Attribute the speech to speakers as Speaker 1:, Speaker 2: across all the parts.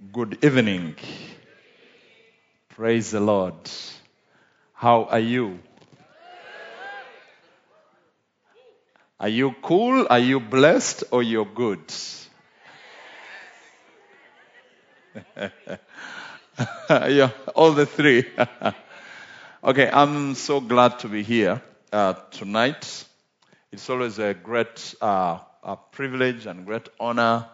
Speaker 1: Good evening. Praise the Lord. How are you? Are you cool? Are you blessed? Or you're good? yeah, all the three. okay, I'm so glad to be here uh, tonight. It's always a great uh, a privilege and great honor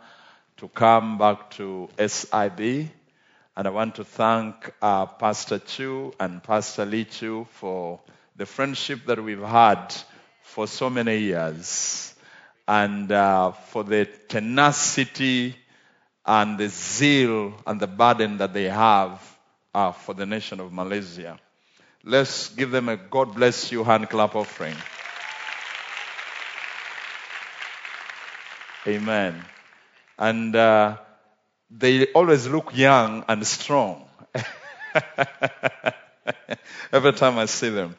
Speaker 1: to come back to SIB. And I want to thank uh, Pastor Chu and Pastor Lee Chu for the friendship that we've had for so many years and uh, for the tenacity and the zeal and the burden that they have uh, for the nation of Malaysia. Let's give them a God bless you hand clap offering. Amen. And uh, they always look young and strong. Every time I see them.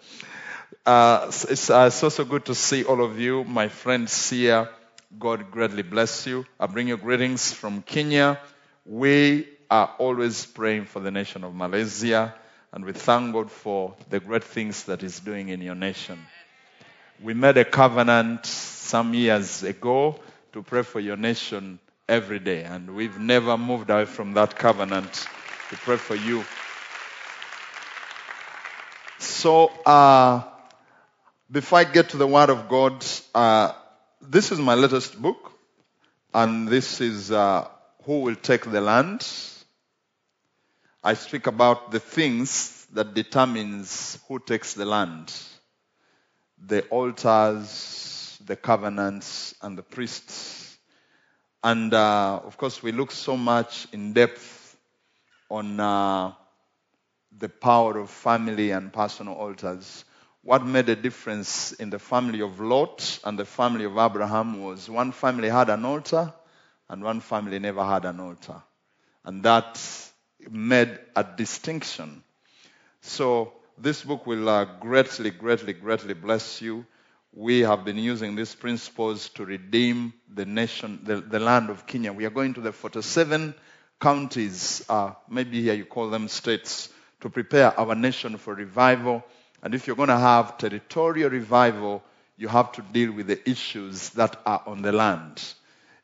Speaker 1: Uh, it's, uh, it's also good to see all of you, my friends here. God greatly bless you. I bring you greetings from Kenya. We are always praying for the nation of Malaysia, and we thank God for the great things that He's doing in your nation. We made a covenant some years ago to pray for your nation every day, and we've never moved away from that covenant to pray for you. So, uh, before I get to the Word of God, uh, this is my latest book, and this is uh, Who Will Take the Land. I speak about the things that determines who takes the land. The altars, the covenants, and the priests. And uh, of course, we look so much in depth on uh, the power of family and personal altars. What made a difference in the family of Lot and the family of Abraham was one family had an altar and one family never had an altar. And that made a distinction. So, this book will uh, greatly, greatly, greatly bless you. We have been using these principles to redeem the nation, the, the land of Kenya. We are going to the 47 counties, uh, maybe here you call them states, to prepare our nation for revival. And if you're going to have territorial revival, you have to deal with the issues that are on the land.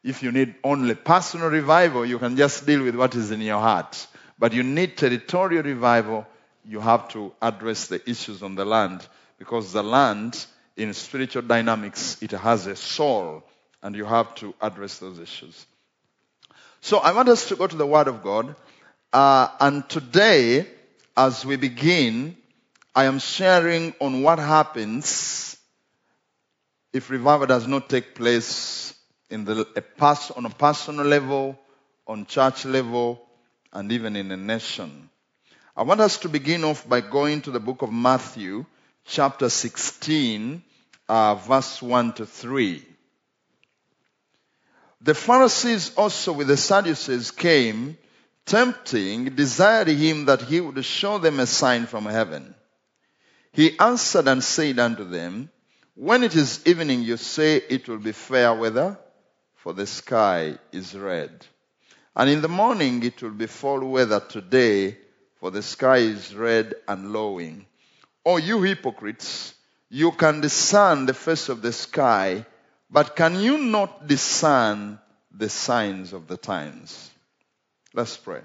Speaker 1: If you need only personal revival, you can just deal with what is in your heart. But you need territorial revival, you have to address the issues on the land because the land, in spiritual dynamics, it has a soul and you have to address those issues. So I want us to go to the Word of God. Uh, and today, as we begin, I am sharing on what happens if revival does not take place in the, a pers- on a personal level, on church level, and even in a nation. I want us to begin off by going to the book of Matthew, chapter 16, uh, verse 1 to 3. The Pharisees also with the Sadducees came, tempting, desiring him that he would show them a sign from heaven. He answered and said unto them, When it is evening, you say it will be fair weather, for the sky is red. And in the morning it will be fall weather today, for the sky is red and lowing. O you hypocrites, you can discern the face of the sky, but can you not discern the signs of the times? Let's pray.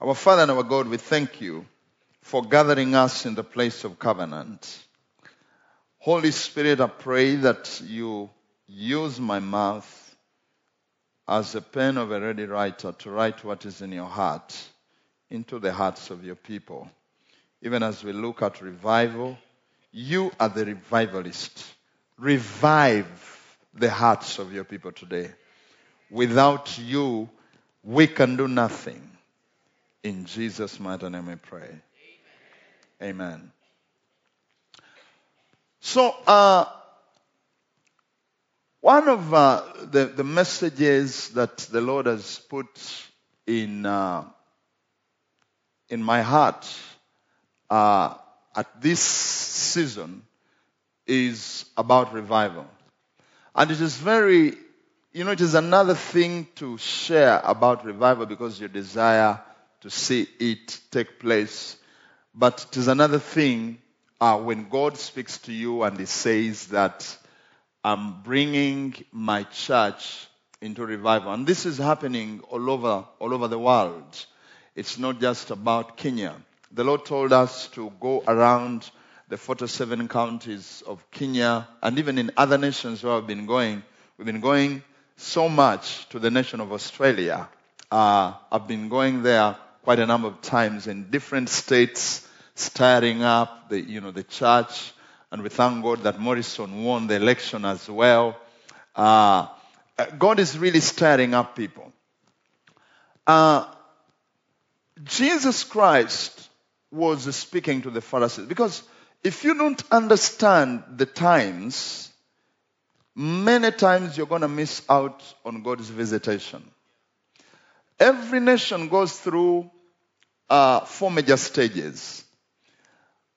Speaker 1: Our Father and our God, we thank you for gathering us in the place of covenant. Holy Spirit, I pray that you use my mouth as a pen of a ready writer to write what is in your heart into the hearts of your people. Even as we look at revival, you are the revivalist. Revive the hearts of your people today. Without you, we can do nothing. In Jesus' mighty name we pray. Amen. Amen. So, uh, one of uh, the, the messages that the Lord has put in, uh, in my heart uh, at this season is about revival. And it is very you know, it is another thing to share about revival because you desire to see it take place. But it is another thing uh, when God speaks to you and He says that I'm bringing my church into revival. And this is happening all over, all over the world. It's not just about Kenya. The Lord told us to go around the 47 counties of Kenya and even in other nations where I've been going. We've been going so much to the nation of Australia. Uh, I've been going there quite a number of times in different states, stirring up the, you know, the church. And we thank God that Morrison won the election as well. Uh, God is really stirring up people. Uh, Jesus Christ was speaking to the Pharisees because if you don't understand the times, many times you're going to miss out on God's visitation. Every nation goes through uh, four major stages.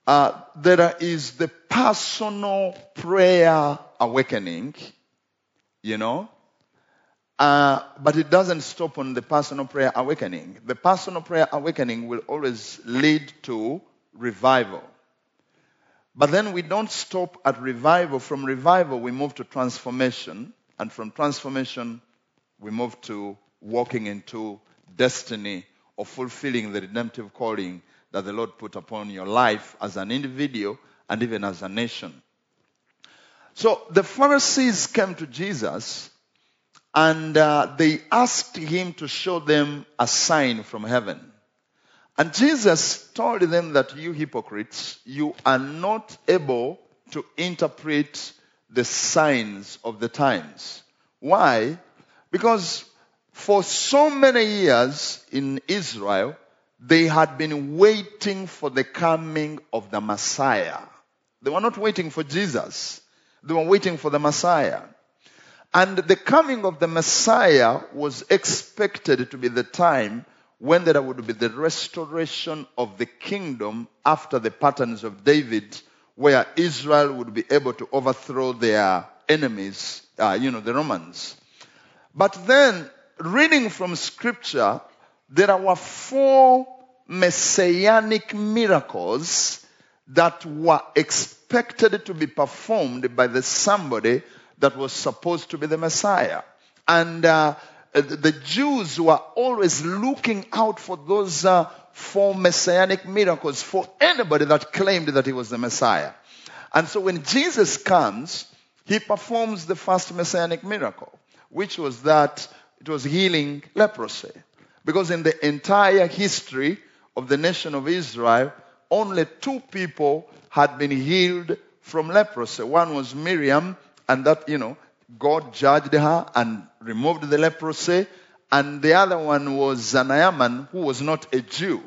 Speaker 1: Uh, there is the personal prayer awakening, you know, uh, but it doesn't stop on the personal prayer awakening. The personal prayer awakening will always lead to revival. But then we don't stop at revival. From revival, we move to transformation. And from transformation, we move to walking into destiny or fulfilling the redemptive calling that the Lord put upon your life as an individual and even as a nation. So the Pharisees came to Jesus and uh, they asked him to show them a sign from heaven. And Jesus told them that you hypocrites, you are not able to interpret the signs of the times. Why? Because for so many years in Israel, they had been waiting for the coming of the Messiah. They were not waiting for Jesus. They were waiting for the Messiah. And the coming of the Messiah was expected to be the time when there would be the restoration of the kingdom after the patterns of David, where Israel would be able to overthrow their enemies, uh, you know, the Romans. But then, reading from scripture, there were four messianic miracles that were expected to be performed by the somebody that was supposed to be the Messiah. And uh, the Jews were always looking out for those uh, four messianic miracles for anybody that claimed that he was the Messiah. And so when Jesus comes, he performs the first messianic miracle, which was that it was healing leprosy. Because in the entire history of the nation of Israel, only two people had been healed from leprosy. One was Miriam and that, you know, God judged her and removed the leprosy. And the other one was Naaman, who was not a Jew.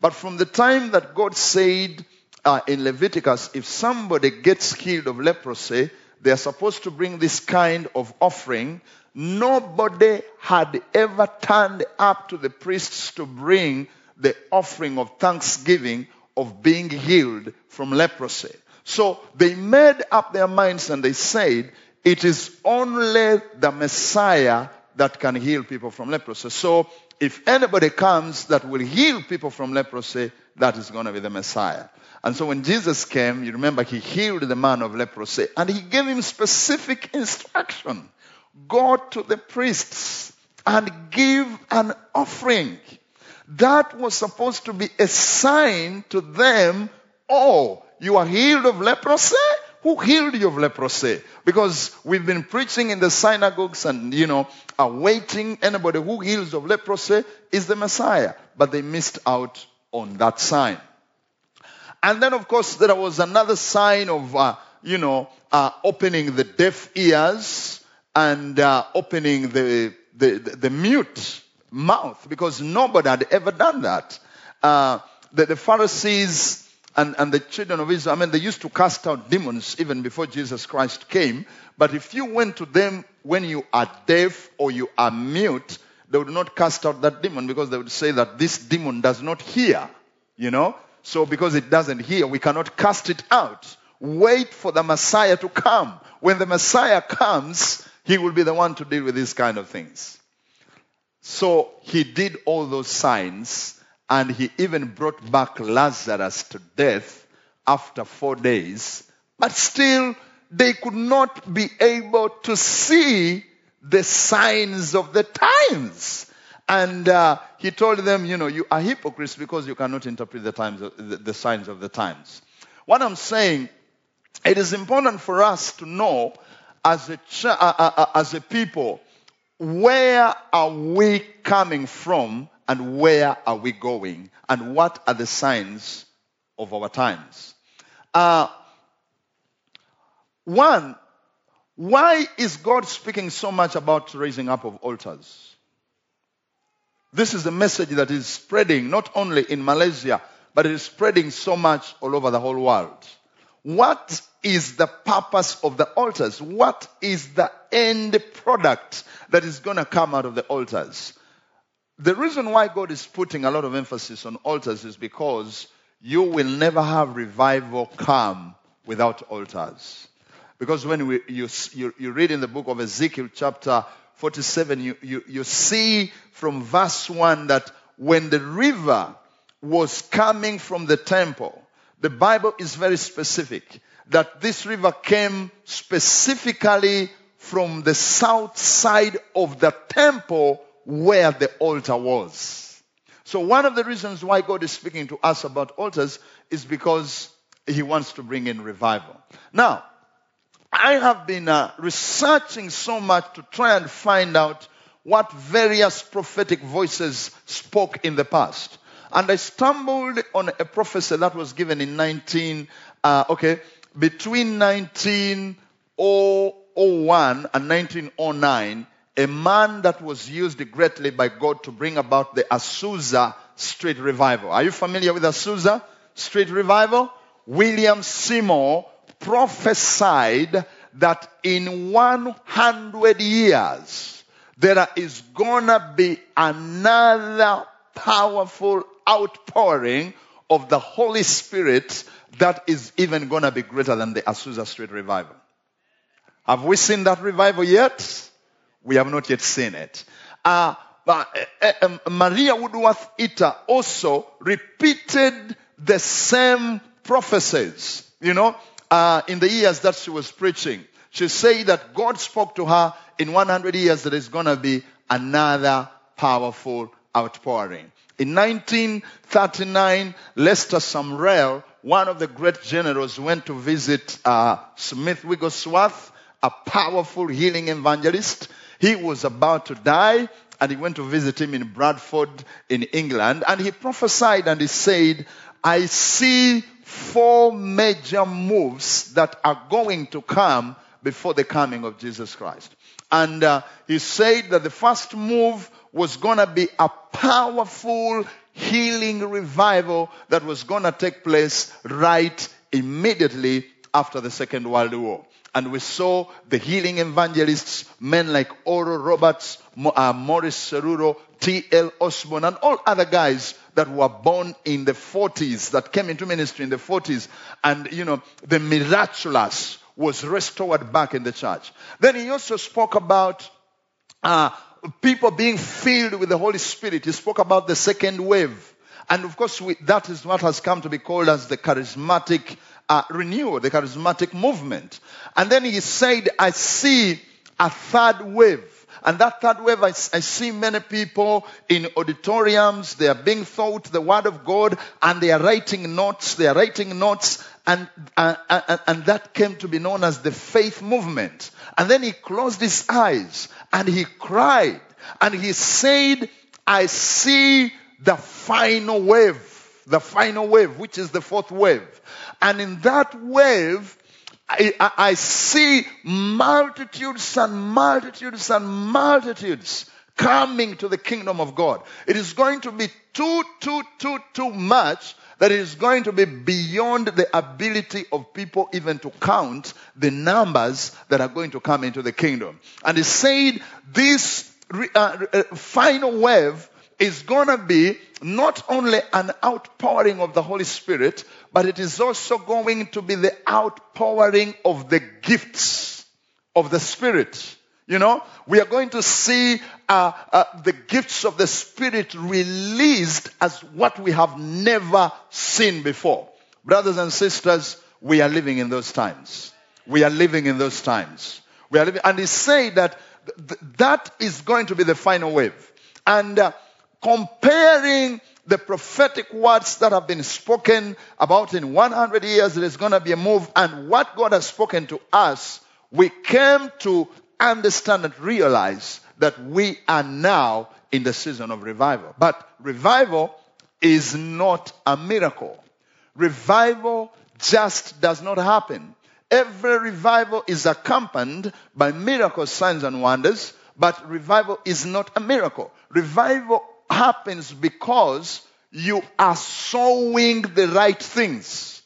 Speaker 1: But from the time that God said uh, in Leviticus, if somebody gets healed of leprosy, they are supposed to bring this kind of offering. Nobody had ever turned up to the priests to bring the offering of thanksgiving of being healed from leprosy. So they made up their minds and they said, it is only the Messiah that can heal people from leprosy. So if anybody comes that will heal people from leprosy, that is going to be the Messiah. And so when Jesus came, you remember he healed the man of leprosy and he gave him specific instruction. Go to the priests and give an offering. That was supposed to be a sign to them, oh, you are healed of leprosy? Who healed you of leprosy? Because we've been preaching in the synagogues and, you know, awaiting anybody who heals of leprosy is the Messiah. But they missed out on that sign. And then, of course, there was another sign of, uh, you know, uh, opening the deaf ears and uh, opening the, the, the, mute mouth because nobody had ever done that. Uh, the, the Pharisees and, and the children of Israel, I mean, they used to cast out demons even before Jesus Christ came. But if you went to them when you are deaf or you are mute, they would not cast out that demon because they would say that this demon does not hear, you know? So because it doesn't hear, we cannot cast it out. Wait for the Messiah to come. When the Messiah comes, He will be the one to deal with these kind of things. So he did all those signs and he even brought back Lazarus to death after four days. But still, they could not be able to see the signs of the times. And uh, he told them, you know, you are hypocrites because you cannot interpret the times, the, the signs of the times. What I'm saying, it is important for us to know as a, ch- uh, uh, uh, as a people, where are we coming from and where are we going? And what are the signs of our times? Uh, one, why is God speaking so much about raising up of altars? This is a message that is spreading not only in Malaysia, but it is spreading so much all over the whole world. What is the purpose of the altars? What is the end product that is going to come out of the altars? The reason why God is putting a lot of emphasis on altars is because you will never have revival come without altars. Because when we, you, you, you read in the book of Ezekiel, chapter 47, you, you, you see from verse 1 that when the river was coming from the temple, the Bible is very specific that this river came specifically from the south side of the temple where the altar was. So one of the reasons why God is speaking to us about altars is because he wants to bring in revival. Now, I have been uh, researching so much to try and find out what various prophetic voices spoke in the past. And I stumbled on a prophecy that was given in 19, uh, okay, between 1901 and 1909, a man that was used greatly by God to bring about the Azusa Street Revival. Are you familiar with Azusa Street Revival? William Seymour prophesied that in 100 years, there is gonna be another powerful outpouring of the Holy Spirit that is even gonna be greater than the Azusa Street revival. Have we seen that revival yet? We have not yet seen it. Uh, but, uh, uh, Maria Woodworth Etter also repeated the same prophecies, you know, uh, in the years that she was preaching. She said that God spoke to her in 100 years that there's going to be another powerful outpouring. In 1939, Lester Sumrall, one of the great generals, went to visit uh, Smith Wigglesworth, a powerful healing evangelist. He was about to die, and he went to visit him in Bradford in England, and he prophesied and he said, I see four major moves that are going to come before the coming of Jesus Christ. And uh, he said that the first move was going to be a powerful healing revival that was going to take place right immediately after the Second World War. And we saw the healing evangelists, men like Oral Roberts, uh, Morris Cerullo, T.L. Osborn, and all other guys that were born in the 40s, that came into ministry in the 40s. And, you know, the miraculous was restored back in the church. Then he also spoke about uh, people being filled with the Holy Spirit. He spoke about the second wave. And of course, we, that is what has come to be called as the charismatic uh, renewal, the charismatic movement. And then he said, I see a third wave. And that third wave, I, I, see many people in auditoriums. They are being taught the word of God and they are writing notes. They are writing notes. And, uh, uh, and that came to be known as the faith movement. And then he closed his eyes and he cried and he said, I see the final wave, the final wave, which is the fourth wave. And in that wave, I, I, see multitudes and multitudes and multitudes coming to the kingdom of God. It is going to be too, too, too, too much that it is going to be beyond the ability of people even to count the numbers that are going to come into the kingdom. And he said this uh, uh, final wave is going to be not only an outpouring of the Holy Spirit, but it is also going to be the outpouring of the gifts of the Spirit. You know, we are going to see uh, uh, the gifts of the Spirit released as what we have never seen before. Brothers and sisters, we are living in those times. We are living in those times. We are living, and he said that th- that is going to be the final wave. And uh, comparing the prophetic words that have been spoken about in 100 years, there is going to be a move, and what God has spoken to us, we came to understand and realize that we are now in the season of revival. But revival is not a miracle. Revival just does not happen. Every revival is accompanied by miracles, signs, and wonders, but revival is not a miracle. Revival happens because you are sowing the right things.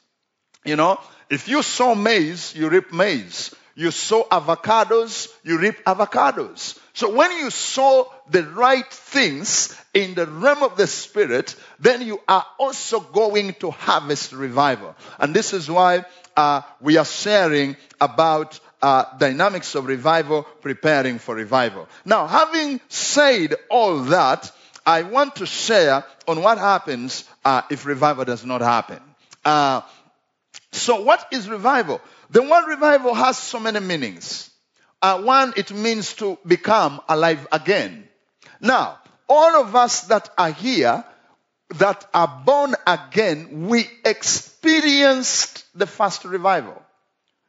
Speaker 1: You know, if you sow maize, you reap maize. You sow avocados, you reap avocados. So when you sow the right things in the realm of the spirit, then you are also going to harvest revival. And this is why uh, we are sharing about uh, dynamics of revival, preparing for revival. Now, having said all that, I want to share on what happens uh, if revival does not happen. Uh, so, what is revival? The word revival has so many meanings. Uh, one, it means to become alive again. Now, all of us that are here, that are born again, we experienced the first revival.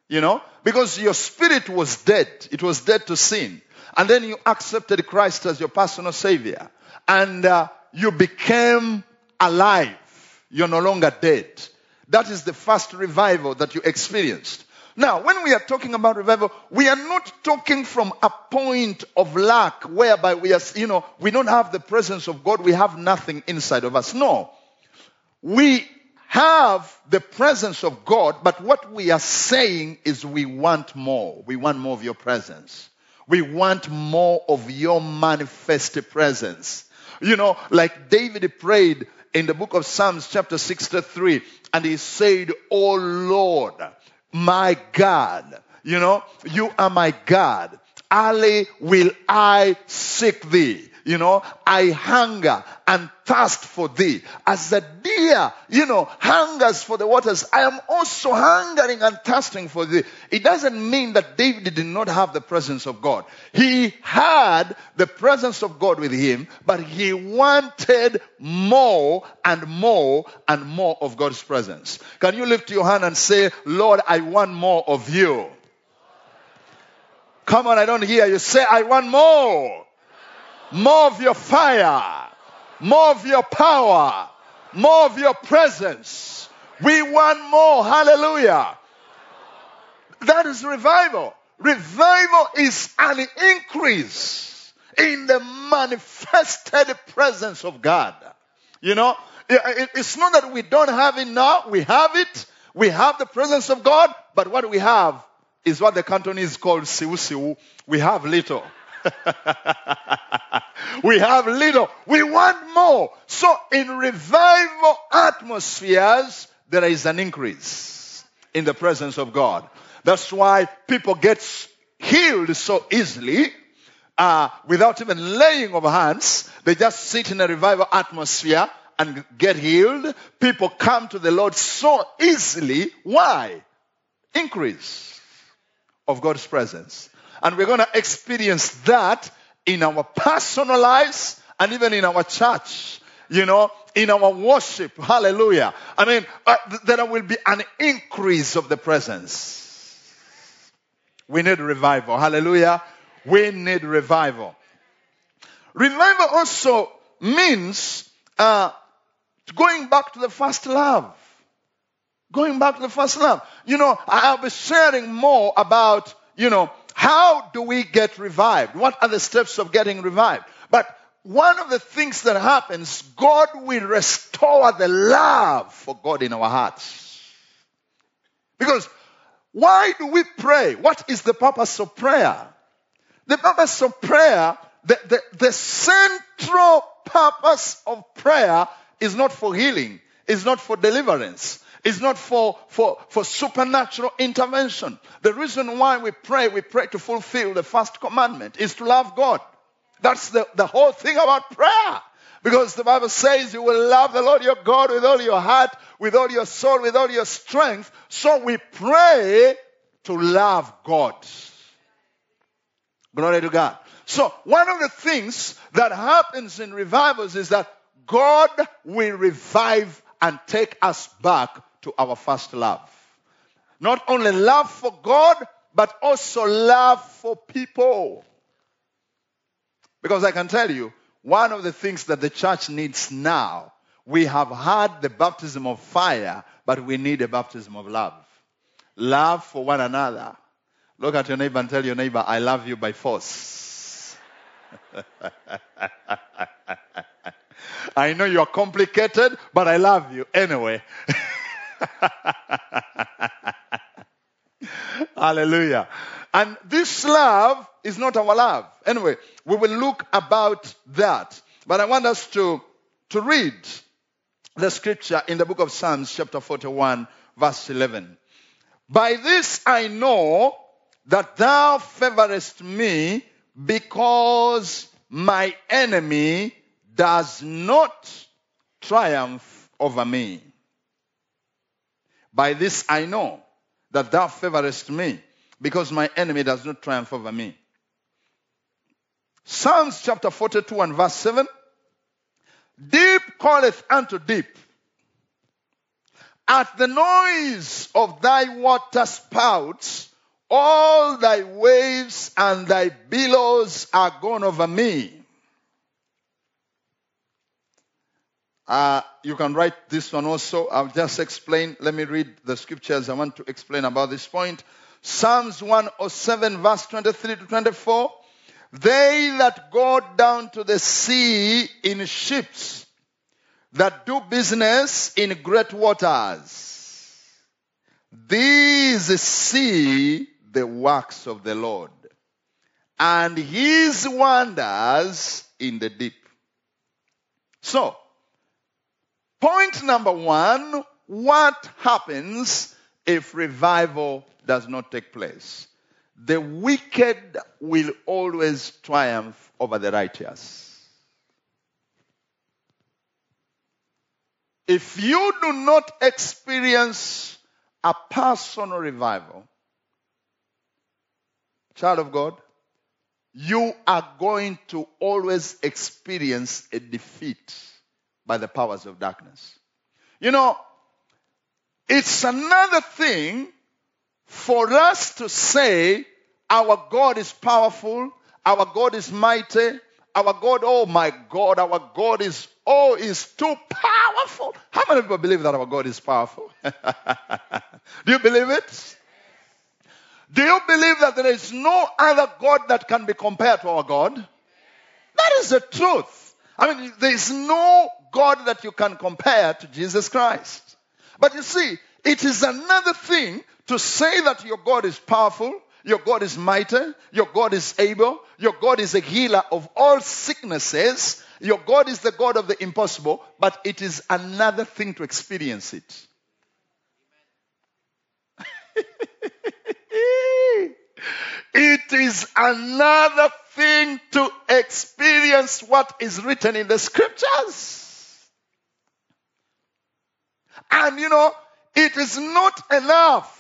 Speaker 1: You know, because your spirit was dead. It was dead to sin. And then you accepted Christ as your personal savior. And uh, you became alive. You're no longer dead. That is the first revival that you experienced. Now, when we are talking about revival, we are not talking from a point of lack whereby we are, you know, we don't have the presence of God, we have nothing inside of us. No. We have the presence of God, but what we are saying is we want more. We want more of your presence. We want more of your manifest presence. You know, like David prayed in the book of Psalms, chapter 63, and he said, Oh Lord, my God. You know, you are my God. Early will I seek thee. You know, I hunger and thirst for thee. As the deer, you know, hungers for the waters, I am also hungering and thirsting for thee. It doesn't mean that David did not have the presence of God. He had the presence of God with him, but he wanted more and more and more of God's presence. Can you lift your hand and say, Lord, I want more of you? Come on, I don't hear you. Say, I want more more of your fire, more of your power, more of your presence. We want more. Hallelujah. That is revival. Revival is an increase in the manifested presence of God. You know, it's not that we don't have it now, we have it. We have the presence of God, but what we have is what the Cantonese call siu siu. We have little. we have little. We want more. So in revival atmospheres, there is an increase in the presence of God. That's why people get healed so easily uh, without even laying of hands. They just sit in a revival atmosphere and get healed. People come to the Lord so easily. Why? Increase of God's presence. And we're going to experience that in our personal lives and even in our church, you know, in our worship. Hallelujah. I mean, uh, there will be an increase of the presence. We need revival. Hallelujah. We need revival. Revival also means uh, going back to the first love. Going back to the first love. You know, I'll be sharing more about, you know, how do we get revived? What are the steps of getting revived? But one of the things that happens, God will restore the love for God in our hearts. Because why do we pray? What is the purpose of prayer? The purpose of prayer, the, the, the central purpose of prayer is not for healing, is not for deliverance, It's not for, for, for supernatural intervention. The reason why we pray, we pray to fulfill the first commandment is to love God. That's the, the whole thing about prayer. Because the Bible says you will love the Lord your God with all your heart, with all your soul, with all your strength. So we pray to love God. Glory to God. So one of the things that happens in revivals is that God will revive and take us back to our first love. Not only love for God, but also love for people. Because I can tell you, one of the things that the church needs now, we have had the baptism of fire, but we need a baptism of love. Love for one another. Look at your neighbor and tell your neighbor, I love you by force. I know you're complicated, but I love you anyway. Hallelujah. And this love is not our love. Anyway, we will look about that. But I want us to, to read the scripture in the book of Psalms, chapter 41, verse 11. By this I know that thou favorest me because my enemy does not triumph over me. By this I know that thou favorest me because my enemy does not triumph over me. Psalms chapter 42 and verse 7. Deep calleth unto deep. At the noise of thy water spouts, all thy waves and thy billows are gone over me. Uh, you can write this one also. I'll just explain. Let me read the scriptures I want to explain about this point. Psalms 107, verse 23 to 24. They that go down to the sea in ships, that do business in great waters, these see the works of the Lord and his wonders in the deep. So, point number one what happens if revival does not take place? the wicked will always triumph over the righteous. If you do not experience a personal revival, child of God, you are going to always experience a defeat by the powers of darkness. You know, it's another thing for us to say our God is powerful, our God is mighty, our God, oh my God, our God is, oh, is too powerful. How many people believe that our God is powerful? Do you believe it? Do you believe that there is no other God that can be compared to our God? That is the truth. I mean, there is no God that you can compare to Jesus Christ. But you see, it is another thing to say that your God is powerful, your God is mighty, your God is able, your God is a healer of all sicknesses, your God is the God of the impossible, but it is another thing to experience it. it is another thing to experience what is written in the scriptures. And you know, it is not enough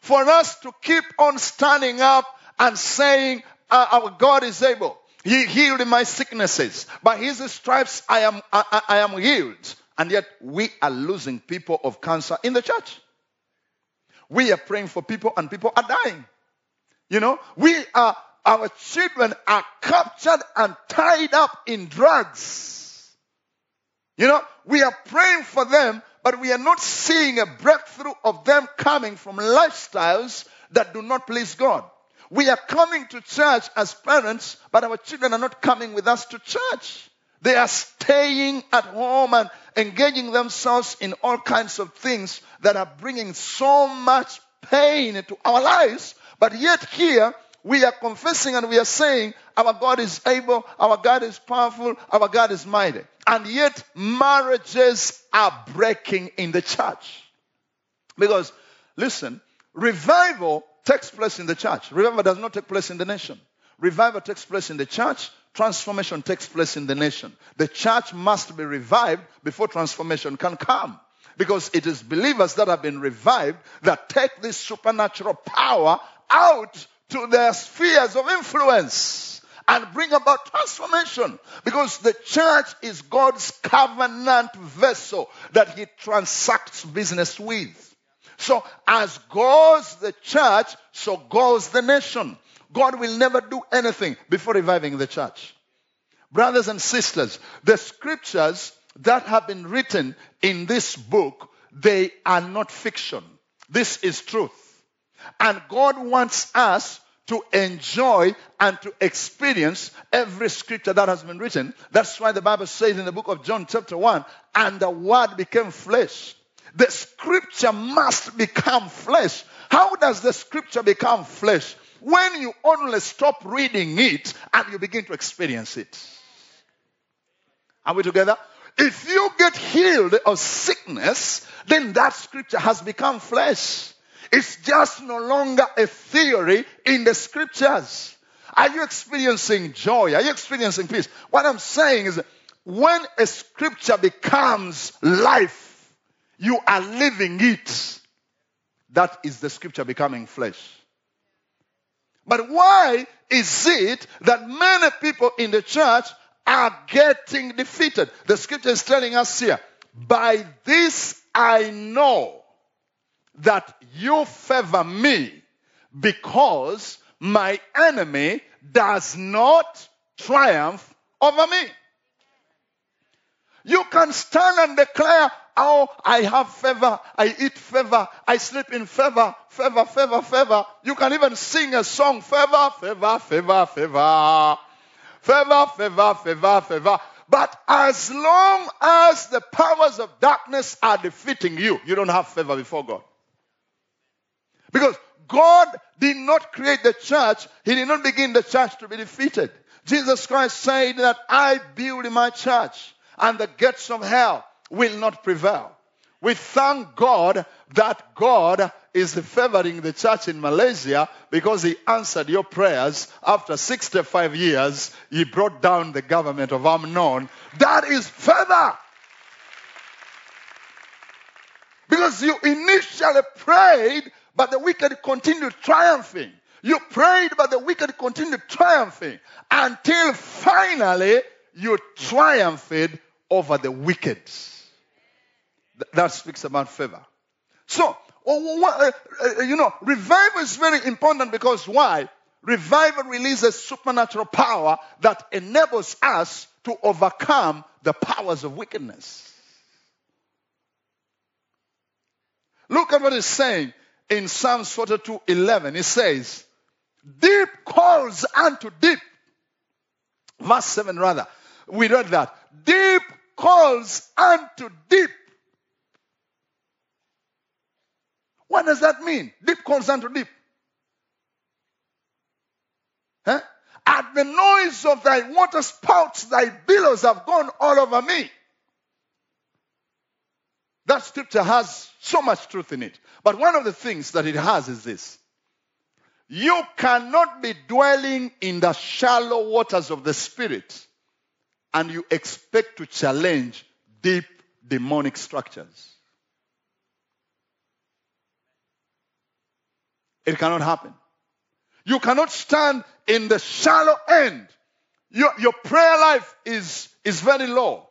Speaker 1: for us to keep on standing up and saying, uh, Our God is able. He healed my sicknesses. By his stripes, I am, I, I am healed. And yet, we are losing people of cancer in the church. We are praying for people, and people are dying. You know, we are, our children are captured and tied up in drugs. You know, we are praying for them, but we are not seeing a breakthrough of them coming from lifestyles that do not please God. We are coming to church as parents, but our children are not coming with us to church. They are staying at home and engaging themselves in all kinds of things that are bringing so much pain into our lives. But yet here, we are confessing and we are saying, our God is able, our God is powerful, our God is mighty. And yet, marriages are breaking in the church. Because, listen, revival takes place in the church. Revival does not take place in the nation. Revival takes place in the church. Transformation takes place in the nation. The church must be revived before transformation can come. Because it is believers that have been revived that take this supernatural power out to their spheres of influence and bring about transformation because the church is God's covenant vessel that he transacts business with. So as goes the church, so goes the nation. God will never do anything before reviving the church. Brothers and sisters, the scriptures that have been written in this book, they are not fiction. This is truth. And God wants us to enjoy and to experience every scripture that has been written. That's why the Bible says in the book of John, chapter 1, and the word became flesh. The scripture must become flesh. How does the scripture become flesh? When you only stop reading it and you begin to experience it. Are we together? If you get healed of sickness, then that scripture has become flesh. It's just no longer a theory in the scriptures. Are you experiencing joy? Are you experiencing peace? What I'm saying is when a scripture becomes life, you are living it. That is the scripture becoming flesh. But why is it that many people in the church are getting defeated? The scripture is telling us here, by this I know that you favor me because my enemy does not triumph over me. You can stand and declare, Oh, I have favor, I eat favor, I sleep in favor, favor, favor, favor. You can even sing a song, favor, favor, favor, favor. Favor, favor, favor, favor. But as long as the powers of darkness are defeating you, you don't have favor before God. Because God did not create the church, He did not begin the church to be defeated. Jesus Christ said that I build my church and the gates of hell will not prevail. We thank God that God is favoring the church in Malaysia because He answered your prayers. After 65 years, He brought down the government of UMNO. That is favor. Because you initially prayed, but the wicked continued triumphing. You prayed, but the wicked continued triumphing until finally you triumphed over the wicked. That speaks about favor. So, uh, uh, you know, revival is very important because why? Revival releases supernatural power that enables us to overcome the powers of wickedness. Look at what it's saying in Psalms 42 11. It says, Deep calls unto deep. Verse 7 rather. We read that. Deep calls unto deep. What does that mean? Deep calls unto deep. Huh? At the noise of thy water spouts, thy billows have gone all over me. That scripture has so much truth in it. But one of the things that it has is this. You cannot be dwelling in the shallow waters of the spirit and you expect to challenge deep demonic structures. It cannot happen. You cannot stand in the shallow end. Your, your prayer life is, is very low.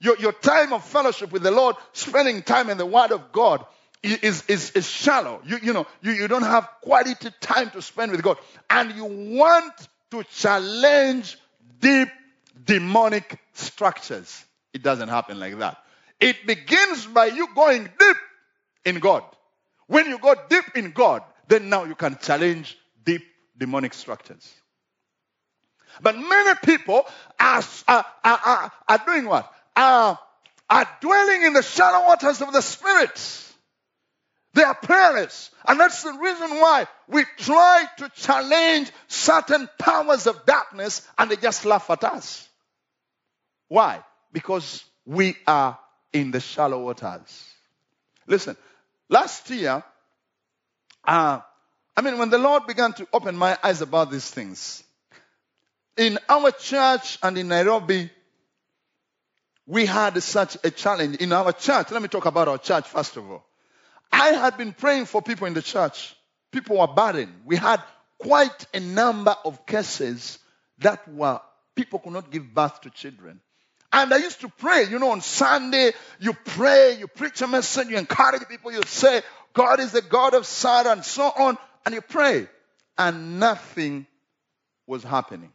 Speaker 1: Your, your time of fellowship with the Lord, spending time in the Word of God, is, is, is shallow. You, you know, you, you don't have quality time to spend with God. And you want to challenge deep demonic structures. It doesn't happen like that. It begins by you going deep in God. When you go deep in God, then now you can challenge deep demonic structures. But many people are, are, are, are doing what? Are, are dwelling in the shallow waters of the Spirit. They are prayerless. And that's the reason why we try to challenge certain powers of darkness and they just laugh at us. Why? Because we are in the shallow waters. Listen, last year, uh, I mean, when the Lord began to open my eyes about these things, in our church and in Nairobi, we had such a challenge in our church. Let me talk about our church first of all. I had been praying for people in the church. People were barren. We had quite a number of cases that were people could not give birth to children. And I used to pray, you know, on Sunday, you pray, you preach a message, you encourage people, you say, God is the God of Sarah, and so on, and you pray. And nothing was happening.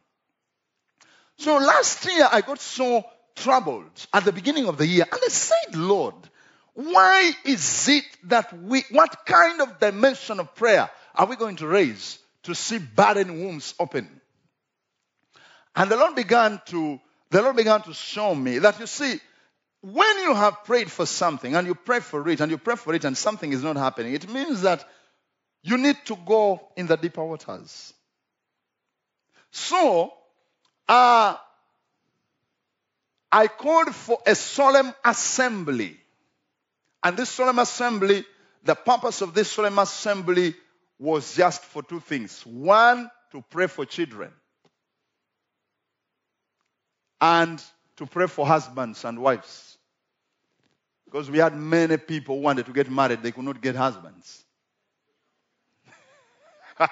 Speaker 1: So last year, I got so troubled at the beginning of the year, and I said, Lord, why is it that we, what kind of dimension of prayer are we going to raise to see barren wombs open? And the Lord began to the Lord began to show me that you see, when you have prayed for something and you pray for it and you pray for it and something is not happening, it means that you need to go in the deeper waters. So, uh, I called for a solemn assembly. And this solemn assembly, the purpose of this solemn assembly was just for two things. One, to pray for children and to pray for husbands and wives. Because we had many people who wanted to get married, they could not get husbands.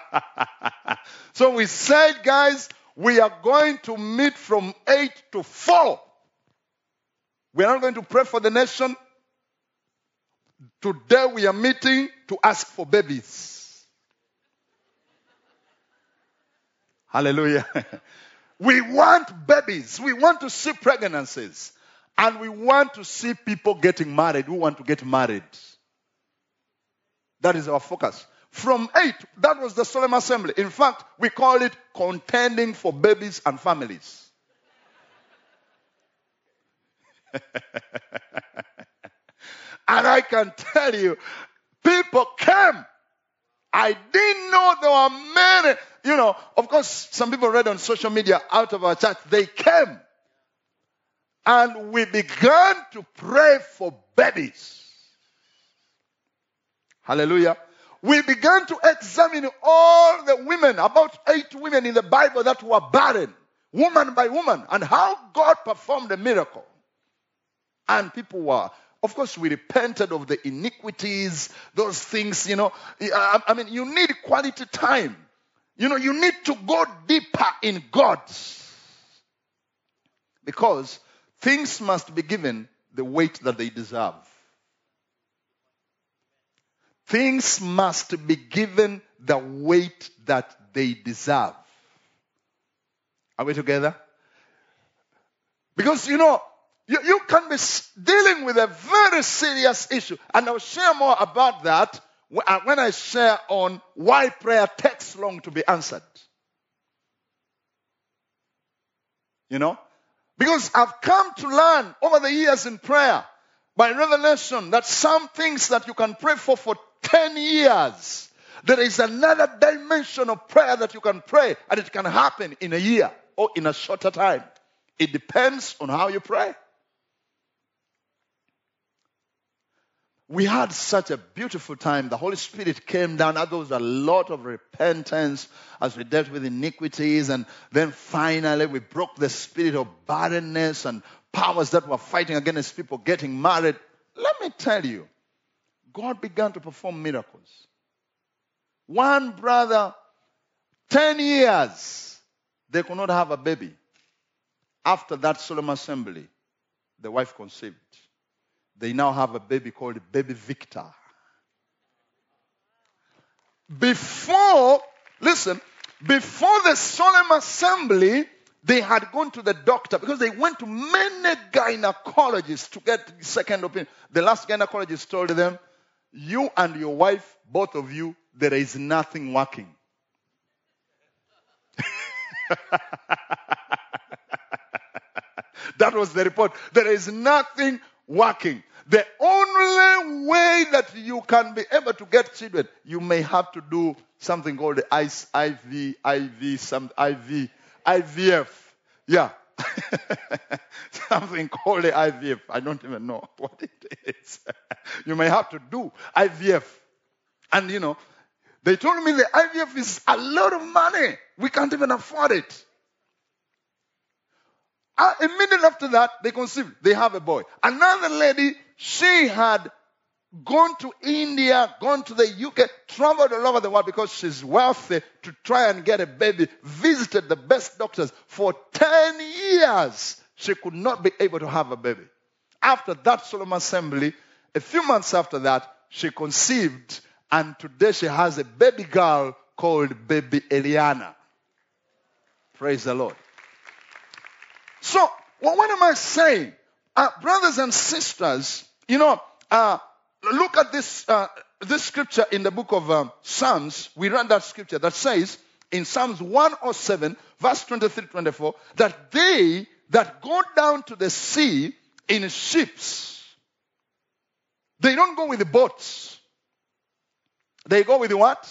Speaker 1: so we said, guys, we are going to meet from 8 to 4. We are not going to pray for the nation. Today we are meeting to ask for babies. Hallelujah. We want babies. We want to see pregnancies. And we want to see people getting married who want to get married. That is our focus. From 8, that was the solemn assembly. In fact, we call it contending for babies and families. and I can tell you, people came. I didn't know there were many you know, of course, some people read on social media out of our church, they came and we began to pray for babies. Hallelujah. We began to examine all the women, about eight women in the Bible that were barren, woman by woman, and how God performed a miracle. And people were of course, we repented of the iniquities, those things, you know. I mean, you need quality time. You know, you need to go deeper in God. Because things must be given the weight that they deserve. Things must be given the weight that they deserve. Are we together? Because, you know, you, you can be dealing with a very serious issue. And I'll share more about that uh, when I share on why prayer takes long to be answered. You know? Because I've come to learn over the years in prayer by revelation that some things that you can pray for for 10 years, there is another dimension of prayer that you can pray and it can happen in a year or in a shorter time. It depends on how you pray. We had such a beautiful time. The Holy Spirit came down. There was a lot of repentance as we dealt with iniquities. And then finally, we broke the spirit of barrenness and powers that were fighting against people getting married. Let me tell you, God began to perform miracles. One brother, 10 years, they could not have a baby. After that solemn assembly, the wife conceived. They now have a baby called Baby Victor. Before, listen, before the solemn assembly, they had gone to the doctor because they went to many gynecologists to get second opinion. The last gynecologist told them, You and your wife, both of you, there is nothing working. that was the report. There is nothing working. The only way that you can be able to get children, you may have to do something called the IV, IV, some IV, IVF. Yeah. something called the IVF. I don't even know what it is. you may have to do IVF. And you know, they told me the IVF is a lot of money. We can't even afford it. Uh, minute after that, they conceived. They have a boy. Another lady, she had gone to India, gone to the UK, traveled all over the world because she's wealthy to try and get a baby, visited the best doctors for 10 years. She could not be able to have a baby. After that solemn assembly, a few months after that, she conceived, and today she has a baby girl called baby Eliana. Praise the Lord. So, well, what am I saying? Uh, brothers and sisters, you know, uh, look at this, uh, this scripture in the book of um, Psalms. We read that scripture that says in Psalms 107, verse 23 24, that they that go down to the sea in ships, they don't go with the boats. They go with the what?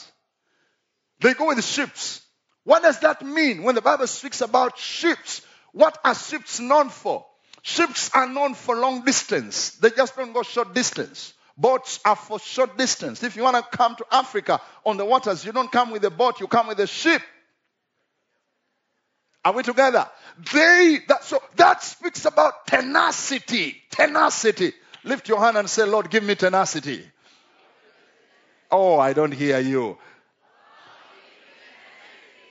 Speaker 1: They go with the ships. What does that mean when the Bible speaks about ships? What are ships known for? Ships are known for long distance. They just don't go short distance. Boats are for short distance. If you want to come to Africa on the waters, you don't come with a boat, you come with a ship. Are we together? They that so that speaks about tenacity. Tenacity. Lift your hand and say, Lord, give me tenacity. Oh, I don't hear you.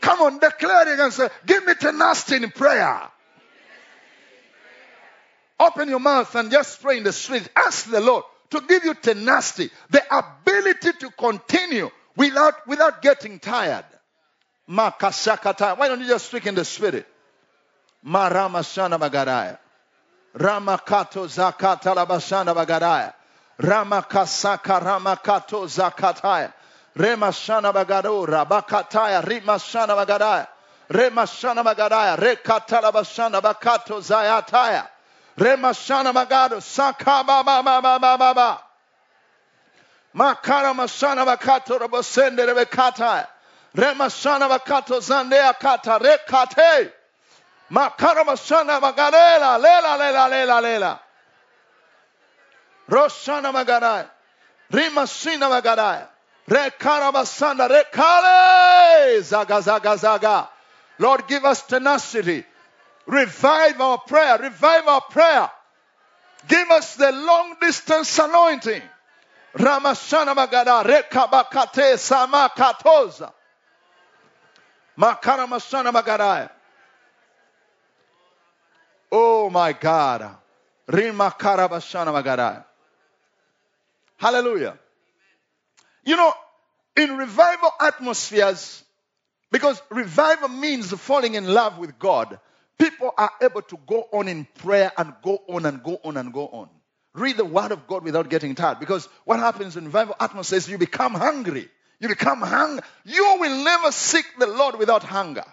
Speaker 1: Come on, declare it and say, Give me tenacity in prayer. Open your mouth and just pray in the street. Ask the Lord to give you tenacity, the ability to continue without, without getting tired. Why don't you just speak in the spirit? Marama Shana Bagaraya. Ramakato Zakata Labashana Bagaraya. Ramakasaka Ramakato Zakataya. Remashana Bagadora, Bakataya, Rimashana Bagadaya, Remashana Bagadaya, Rekatala Bashana Bakato Zayataya, Remashana Magado, Sakaba Baba Baba Baba. Makara Mashana Bakato Rabosende Rebekataya, Remashana Bakato Zandea Kata, Rekate, Makara Mashana Bagadela, Lela Lela Lela Lela. Roshana Magadaya, Rimashina Magadaya. Rekarabasanda, rekale, zaga, zaga, zaga. Lord, give us tenacity. Revive our prayer. Revive our prayer. Give us the long distance anointing. Ramashana magada, rekabakate, samakatoza. Makaramashana magadaya. Oh my God. Rimakarabashana magadaya. Hallelujah. You know, in revival atmospheres, because revival means falling in love with God, people are able to go on in prayer and go on and go on and go on. Read the word of God without getting tired. Because what happens in revival atmospheres, you become hungry. You become hungry. You will never seek the Lord without hunger.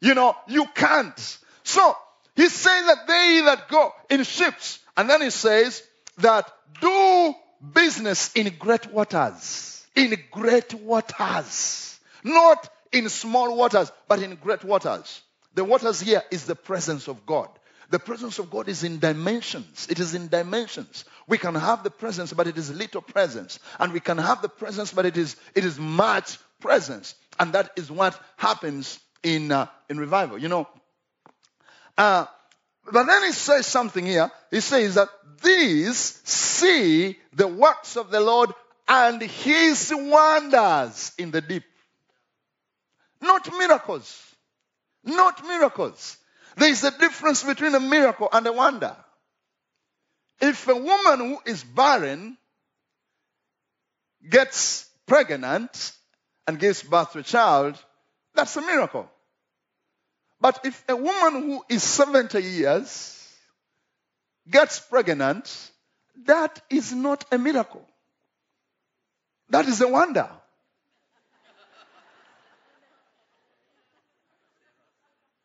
Speaker 1: You know, you can't. So, he says that they that go in ships, and then he says that do business in great waters in great waters. Not in small waters, but in great waters. The waters here is the presence of God. The presence of God is in dimensions. It is in dimensions. We can have the presence, but it is little presence. And we can have the presence, but it is, it is much presence. And that is what happens in, uh, in revival. You know, uh, but then he says something here. He says that these see the works of the Lord and his wonders in the deep. Not miracles. Not miracles. There is a difference between a miracle and a wonder. If a woman who is barren gets pregnant and gives birth to a child, that's a miracle. But if a woman who is 70 years gets pregnant, that is not a miracle. That is a wonder.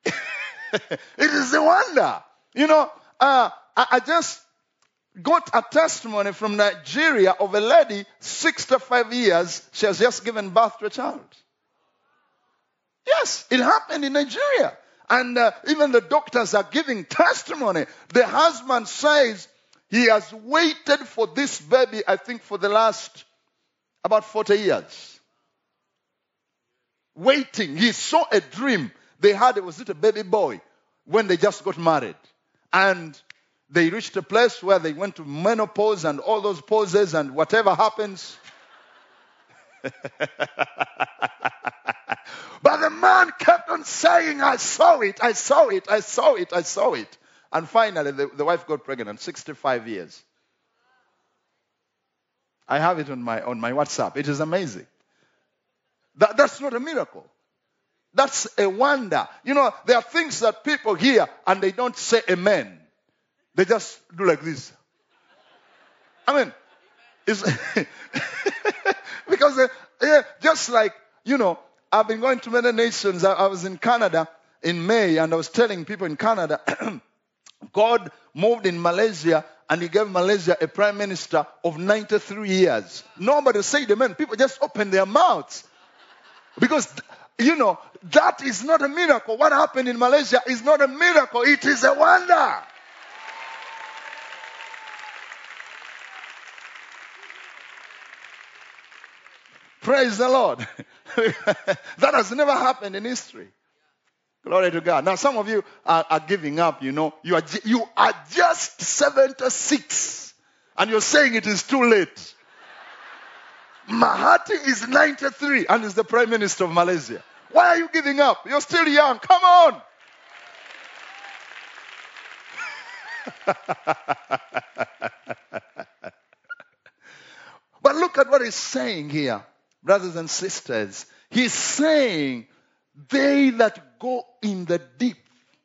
Speaker 1: it is a wonder. You know, uh, I, I just got a testimony from Nigeria of a lady, 65 years, she has just given birth to a child. Yes, it happened in Nigeria. And uh, even the doctors are giving testimony. The husband says He has waited for this baby, I think, for the last about 40 years. Waiting. He saw a dream. They had, It was it a baby boy, when they just got married. And they reached a place where they went to menopause and all those poses and whatever happens. but the man kept on saying, I saw it, I saw it, I saw it, I saw it. And finally, the, the wife got pregnant, 65 years. I have it on my, on my WhatsApp. It is amazing. That, that's not a miracle. That's a wonder. You know, there are things that people hear and they don't say amen. They just do like this. I mean, it's because uh, yeah, just like you know, I've been going to many nations. I, I was in Canada in May, and I was telling people in Canada, God moved in Malaysia, and He gave Malaysia a prime minister of 93 years. Nobody said amen. People just opened their mouths because you know that is not a miracle. What happened in Malaysia is not a miracle. It is a wonder. Praise the Lord. that has never happened in history. Glory to God. Now, some of you are, are, giving up, you know. You are, you are just 76 and you're saying it is too late. Mahathir is 93 and is the Prime Minister of Malaysia. Why are you giving up? You're still young. Come on. but look at what he's saying here brothers and sisters, he's saying, they that go in the deep,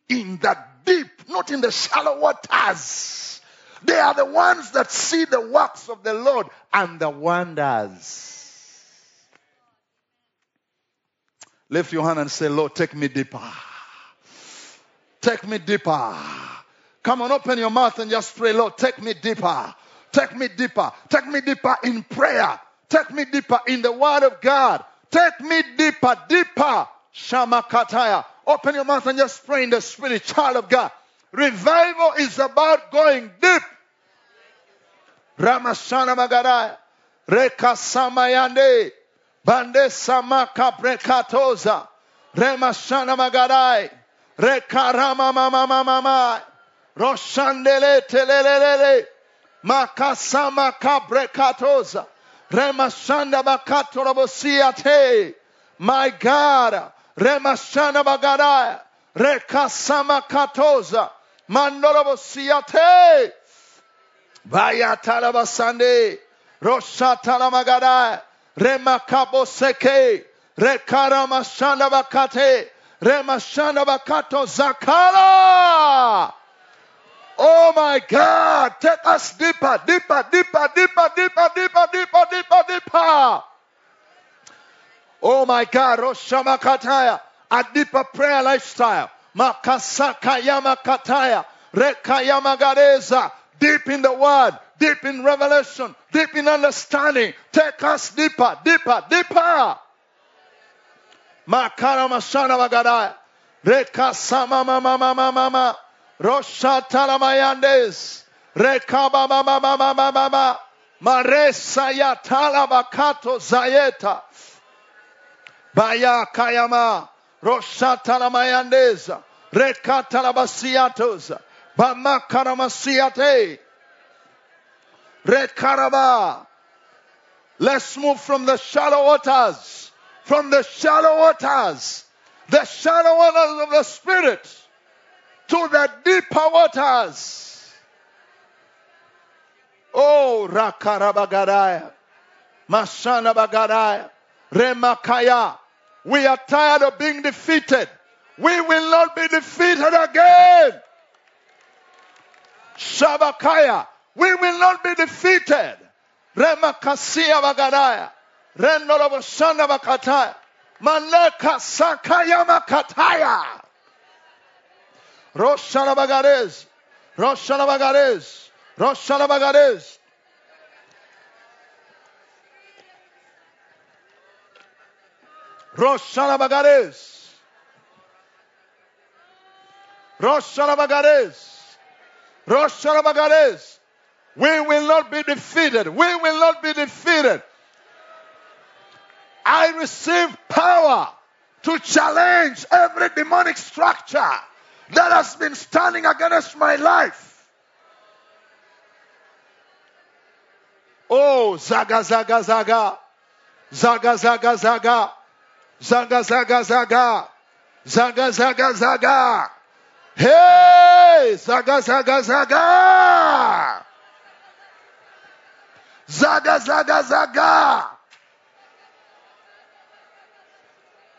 Speaker 1: in the deep, not in the shallow waters, they are the ones that see the works of the Lord and the wonders. Lift your hand and say, Lord, take me deeper. Take me deeper. Come on, open your mouth and just pray, Lord, take me deeper. Take me deeper. Take me deeper in prayer. Take me deeper in the Word of God. Take me deeper, deeper. Shamakataya. Open your mouth and just pray in the Spirit, child of God. Revival is about going deep. Ramashana Magaraya. Reka Samayande. Bande Samaka Brekatoza. Remashana Magarai. Reka Rama Mama Mama. Roshandele Telelele. Makasama Kabrekatoza. Remashanda bakato rabosiate. My God. Remashanda bagara. Rekasama katoza. Mandorabosiate. Vayatarabasande. Rosatalamagara. Remakaboseke. Rekaramashanda bakate. Remashanda bakato zakala. Oh my God, take us deeper, deeper, deeper, deeper, deeper, deeper, deeper, deeper, deeper. Oh my God, oh, Roshamakataya, a deeper prayer lifestyle. Makasaka Yamakataya, Rekayamagareza, deep in the word, deep in revelation, deep in understanding. Take us deeper, deeper, deeper. Makara Mashana Magadaya, Rekasama Mama Mama Mama. Roshatalamayandes. Rekaba mama mama mama mama. Maresa yatala bakato zayeta. Baya kayama. Roshatalamayandes. Rekatalabasiatos. Bamakaramasiate. Rekaraba. Let's move from the shallow waters. From the shallow waters. The shallow waters of the Spirit to the deeper waters. Oh, Rakarabagadaya, Mashana Bagadaya, Remakaya. We are tired of being defeated. We will not be defeated again. Shabakaya. We will not be defeated. Remakasia Bagadaya. Rendorabashana Bakataya. Maneka Sakaya Makataya. Roshana Bagadez. Roshana Roshanabagares. Roshanabagares. Roshanabagares. Roshanabagares. Roshanabagares. Roshanabagares. We will not be defeated. We will not be defeated. I receive power to challenge every demonic structure that has been standing against my life. Oh, zaga, zaga, zaga. Zaga, zaga, zaga. Zaga, zaga, zaga. Zaga, zaga, zaga. Hey, zaga, zaga, zaga. Zaga, zaga, zaga.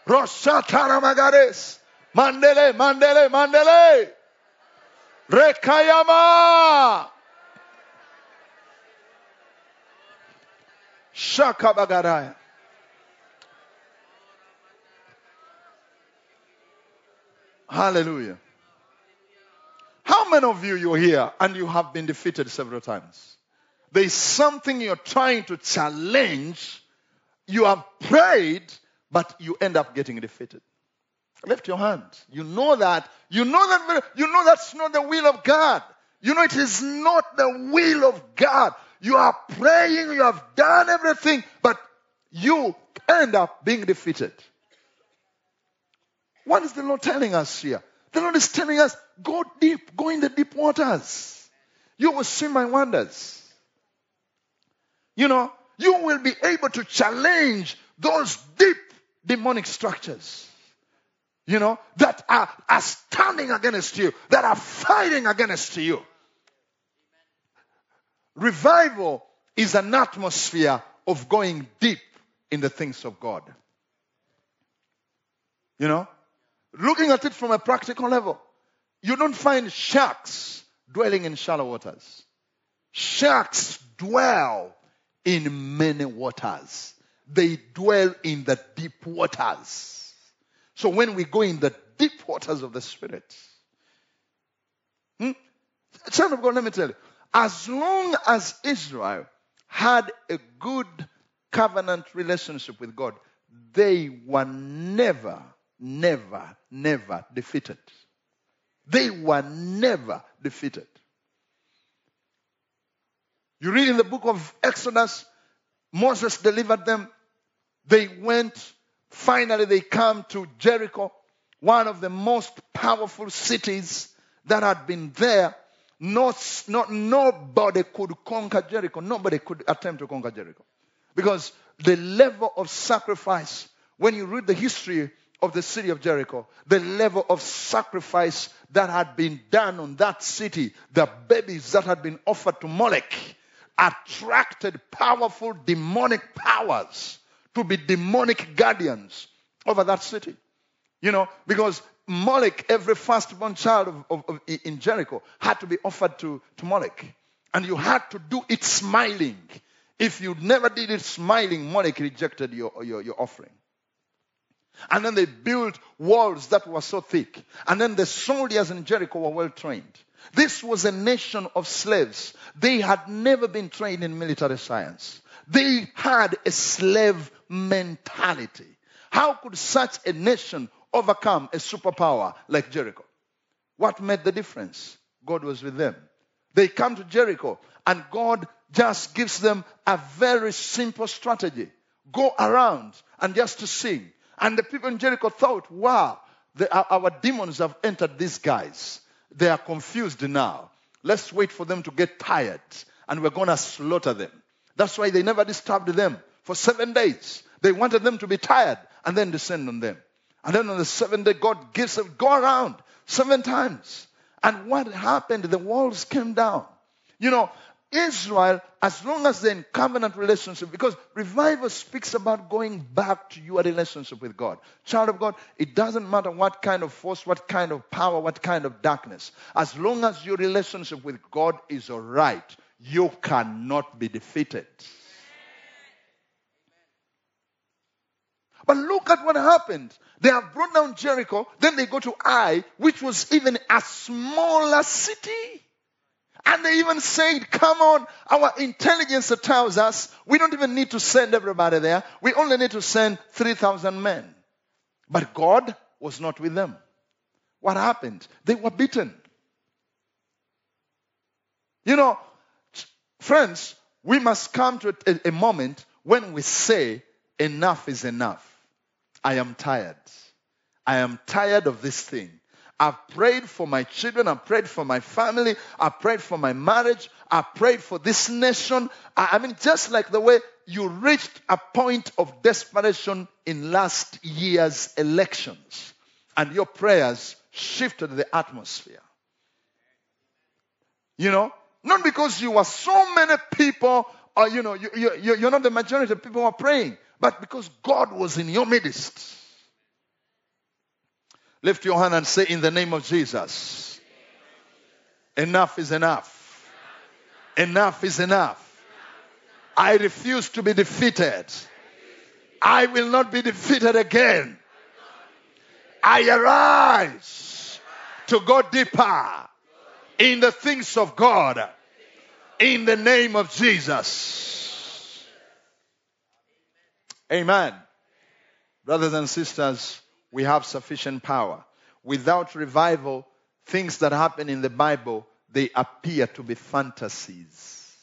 Speaker 1: Roshatara Magares. Mandele, mandele, mandele. Rekayama. Shaka Hallelujah. How many of you you're here and you have been defeated several times? There is something you're trying to challenge. You have prayed, but you end up getting defeated. Lift your hand. You know that. You know that. You know that's not the will of God. You know it is not the will of God. You are praying. You have done everything, but you end up being defeated. What is the Lord telling us here? The Lord is telling us, go deep, go in the deep waters. You will see my wonders. You know, you will be able to challenge those deep demonic structures. You know, that are, are standing against you, that are fighting against you. Revival is an atmosphere of going deep in the things of God. You know, looking at it from a practical level, you don't find sharks dwelling in shallow waters. Sharks dwell in many waters. They dwell in the deep waters. So when we go in the deep waters of the Spirit, hmm? Of God, let me tell you, as long as Israel had a good covenant relationship with God, they were never, never, never defeated. They were never defeated. You read in the book of Exodus, Moses delivered them. They went, finally, they come to Jericho, one of the most powerful cities that had been there. Not, not, nobody could conquer Jericho. Nobody could attempt to conquer Jericho. Because the level of sacrifice, when you read the history of the city of Jericho, the level of sacrifice that had been done on that city, the babies that had been offered to Molech, attracted powerful demonic powers to be demonic guardians over that city. You know, because Molech, every firstborn child of, of, of, in Jericho, had to be offered to, to Molech. And you had to do it smiling. If you never did it smiling, Molech rejected your, your, your offering. And then they built walls that were so thick. And then the soldiers in Jericho were well trained. This was a nation of slaves. They had never been trained in military science. They had a slave mentality. How could such a nation overcome a superpower like Jericho? What made the difference? God was with them. They come to Jericho and God just gives them a very simple strategy. Go around and just to sing. And the people in Jericho thought, wow, the, our demons have entered these guys. They are confused now. Let's wait for them to get tired and we're going to slaughter them. That's why they never disturbed them for seven days. They wanted them to be tired and then descend on them. And then on the seventh day, God gives them, go around seven times. And what happened? The walls came down. You know, Israel, as long as they're in covenant relationship, because revival speaks about going back to your relationship with God. Child of God, it doesn't matter what kind of force, what kind of power, what kind of darkness. As long as your relationship with God is all right, you cannot be defeated. But look at what happened. They have brought down Jericho, then they go to Ai, which was even a smaller city. And they even said, come on, our intelligence tells us we don't even need to send everybody there. We only need to send 3,000 men. But God was not with them. What happened? They were beaten. You know, Friends, we must come to a, a moment when we say, enough is enough. I am tired. I am tired of this thing. I've prayed for my children. I've prayed for my family. I've prayed for my marriage. I've prayed for this nation. I, I mean, just like the way you reached a point of desperation in last year's elections and your prayers shifted the atmosphere. You know, not because you were so many people, or you know, you, you, you're not the majority of people who are praying, but because God was in your midst. Lift your hand and say, In the name of Jesus, enough is enough. Enough is enough. I refuse to be defeated. I will not be defeated again. I arise to go deeper in the things of God in the name of Jesus. Amen. Brothers and sisters, we have sufficient power. Without revival, things that happen in the Bible, they appear to be fantasies.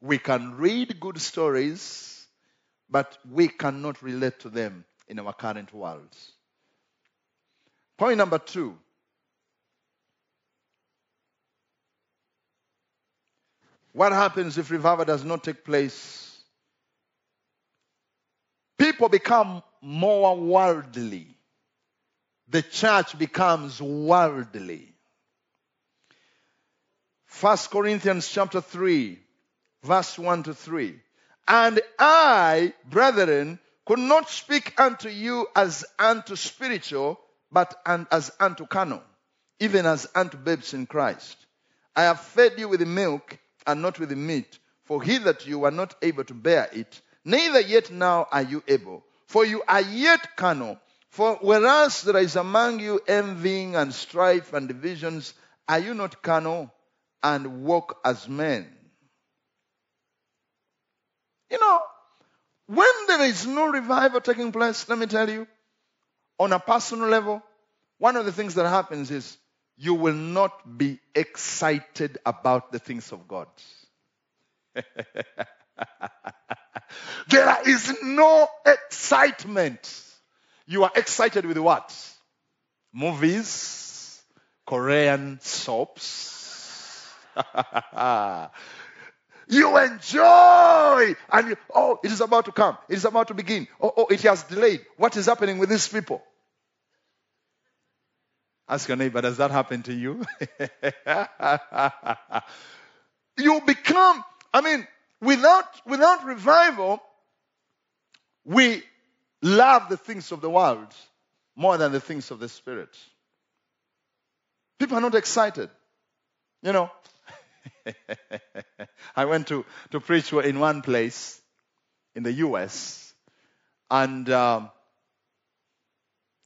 Speaker 1: We can read good stories, but we cannot relate to them in our current world. Point number two. What happens if revival does not take place? People become more worldly. The church becomes worldly. 1 Corinthians chapter 3, verse 1 to 3. And I, brethren, could not speak unto you as unto spiritual, but as unto carnal, even as unto babes in Christ. I have fed you with milk and not with meat, for hitherto you were not able to bear it, neither yet now are you able for you are yet carnal. For whereas there is among you envying and strife and divisions, are you not carnal and walk as men? You know, when there is no revival taking place, let me tell you, on a personal level, one of the things that happens is you will not be excited about the things of God. There is no excitement. You are excited with what? Movies, Korean soaps. you enjoy and you, oh, it is about to come. It is about to begin. Oh, oh, it has delayed. What is happening with these people? Ask your neighbor, does that happen to you? you become, I mean, without, without revival, we love the things of the world more than the things of the spirit. People are not excited. You know, I went to, to preach in one place in the US, and um,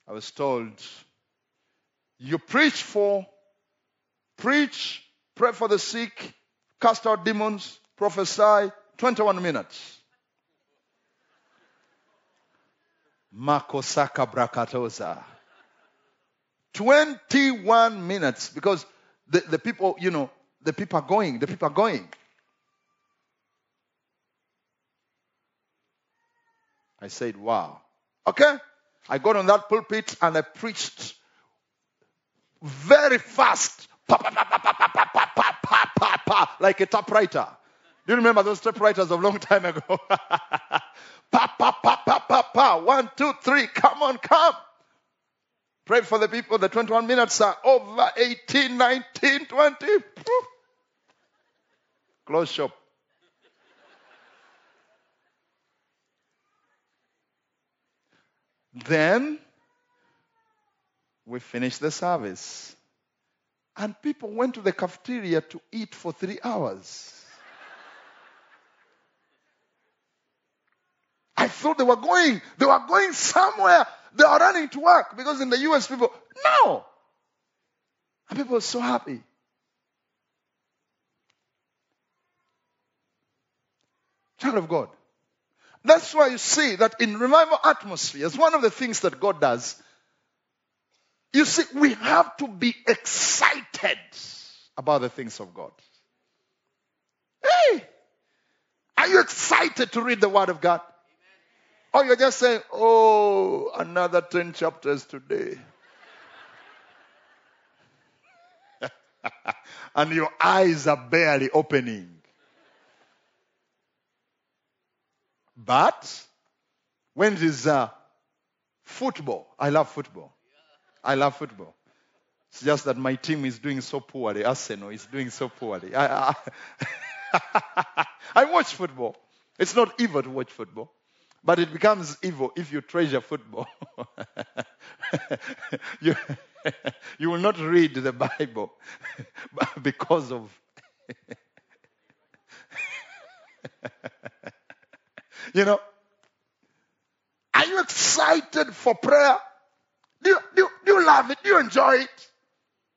Speaker 1: I was told, You preach for, preach, pray for the sick, cast out demons, prophesy, 21 minutes. Makosaka Brakatoza. 21 minutes because the, the people, you know, the people are going, the people are going. I said, wow. Okay. I got on that pulpit and I preached very fast. Pa, pa, pa, like a typewriter. Do you remember those typewriters of a long time ago? Pa, pa, pa, pa, pa, pa. One, two, three. Come on, come. Pray for the people. The 21 minutes are over 18, 19, 20. Close shop. Then we finished the service. And people went to the cafeteria to eat for three hours. I thought they were going, they were going somewhere. They are running to work because in the US people, no. And people are so happy. Child of God. That's why you see that in revival atmospheres, one of the things that God does, you see, we have to be excited about the things of God. Hey, are you excited to read the Word of God? Or you're just saying, oh, another 10 chapters today. and your eyes are barely opening. But when it is uh, football, I love football. I love football. It's just that my team is doing so poorly. Arsenal is doing so poorly. I, I, I watch football. It's not evil to watch football, but it becomes evil if you treasure football. you, you will not read the Bible because of. you know, are you excited for prayer? Do you, do, do you love it? Do you enjoy it?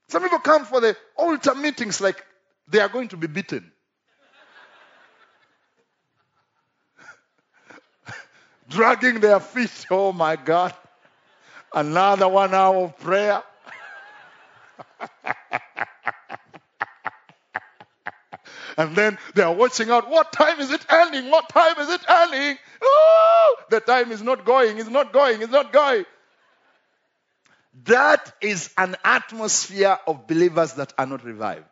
Speaker 1: Some people come for the altar meetings like they are going to be beaten. Dragging their feet. Oh my God. Another one hour of prayer. and then they are watching out. What time is it ending? What time is it ending? Oh, the time is not going. It's not going. It's not going. That is an atmosphere of believers that are not revived.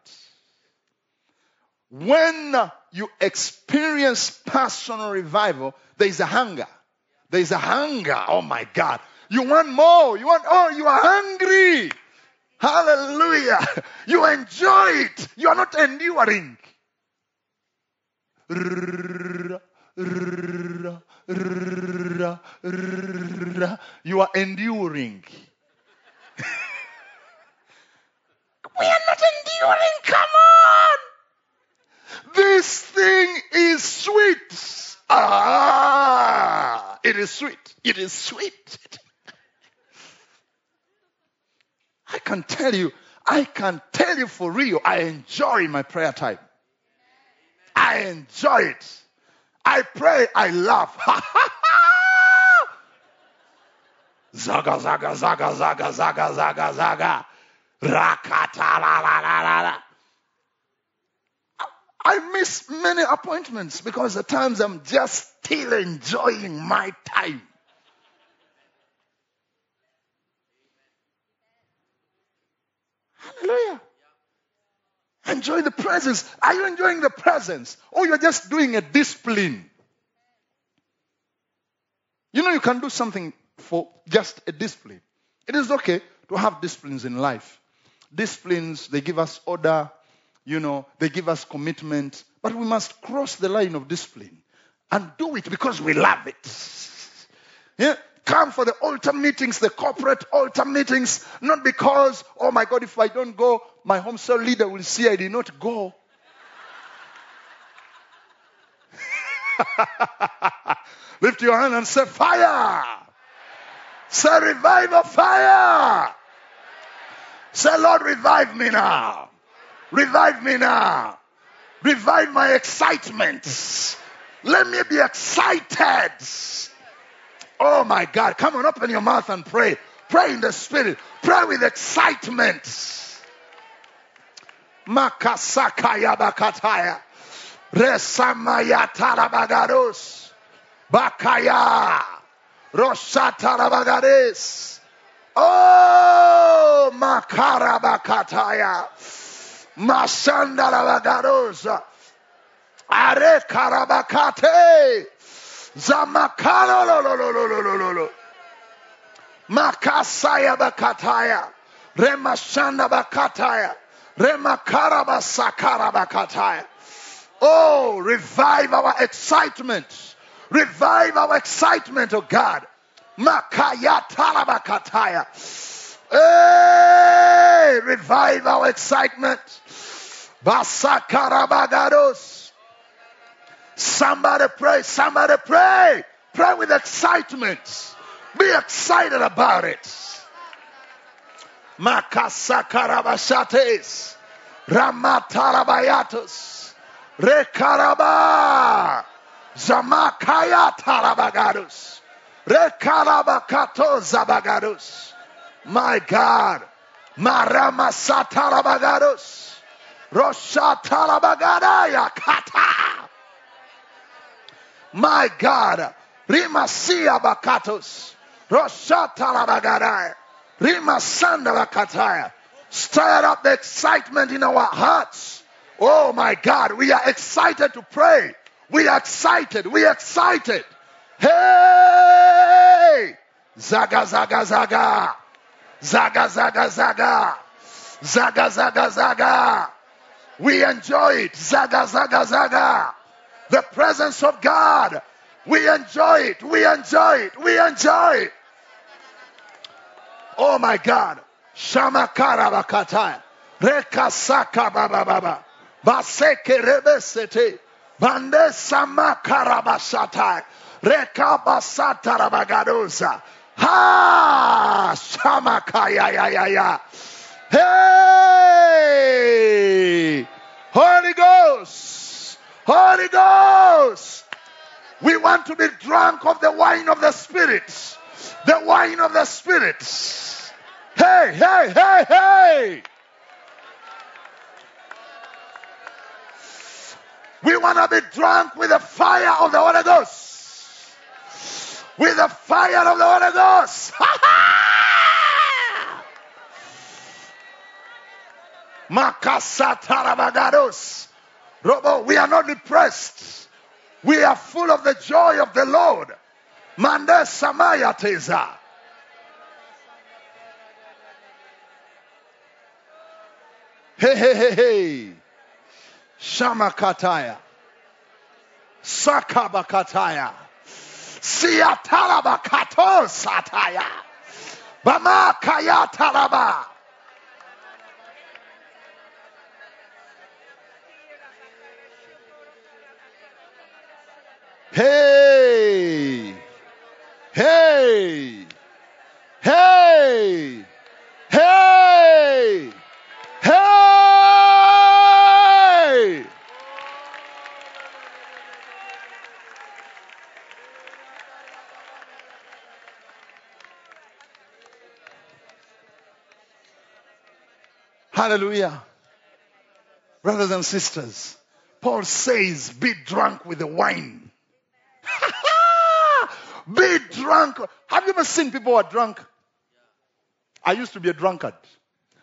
Speaker 1: When you experience personal revival, there is a hunger. There is a hunger. Oh my God. You want more. You want, oh, you are hungry. Hallelujah. You enjoy it. You are not enduring. You are enduring. we are not enduring. Come on. This thing is sweet. Ah, it is sweet. It is sweet. I can tell you, I can tell you for real, I enjoy my prayer time. I enjoy it. I pray, I laugh. zaga, zaga, zaga, zaga, zaga, zaga, zaga. Rakata, la, la, la, la, la. I miss many appointments because at times I'm just still enjoying my time. Hallelujah. Enjoy the presence. Are you enjoying the presence? Or you're just doing a discipline? You know, you can do something for just a discipline. It is okay to have disciplines in life. Disciplines, they give us order, you know, they give us commitment, but we must cross the line of discipline and do it because we love it. Yeah? Come for the altar meetings, the corporate altar meetings, not because, oh my God, if I don't go, my home cell leader will see I did not go. Lift your hand and say, Fire! Say, revive Revival fire! Say, Lord, revive me now. Revive me now. Revive my excitement. Let me be excited. Oh my God. Come on, open your mouth and pray. Pray in the spirit. Pray with excitement. Makasakaya bakataya. Resamaya tarabagaros. Bakaya. Roshatarabagares. Oh, makarabakataya. Mashandarabagarosa. Are karabakate. Zamakalo lo lo lo lo lo lo lo lo. Makasaya bakataya. Remashanda bakataya. Remakarabasakara bakataya. Oh, revive our excitement. Revive our excitement, oh God. Makaya talabakataya. Hey, revive our excitement. Basakarabagados. Somebody pray, somebody pray. Pray with excitement. Be excited about it. Makasakarabashates. Ramatarabayatos. Rekaraba. Zamakaya tarabagadus. Rekarabakato. My God. Marama satarabagados. Roshatarabagada yakata. My God. Rimasia bakatos. Roshata labagadaya. Rimasanda bakataya. Stir up the excitement in our hearts. Oh my God, we are excited to pray. We are excited. We are excited. Hey! Zaga, zaga, zaga. Zaga, zaga, zaga. Zaga, zaga, zaga. We enjoy it. Zaga, zaga, zaga. The presence of God. We enjoy it. We enjoy it. We enjoy it. Oh my God. Shamakara bakataya. Rekasaka baba baba. Baseke rebesete. Bande samakara bashatai. Rekabasata rabagadosa. Ha! Shamakaya ya ya ya. Hey! Holy Ghost! Holy Ghost! We want to be drunk of the wine of the Spirit. The wine of the Spirit. Hey, hey, hey, hey! We want to be drunk with the fire of the Holy Ghost. With the fire of the Holy Ghost. Makasatarabagados. Robo, we are not depressed. We are full of the joy of the Lord. Mande Samaya Teza. Hey, hey, hey, hey. Shamakataya. Sakabakataya. Siatalaba katon sataya. Bama kaya talaba. Hey. Hallelujah. Brothers and sisters, Paul says, be drunk with the wine. be drunk. Have you ever seen people who are drunk? I used to be a drunkard.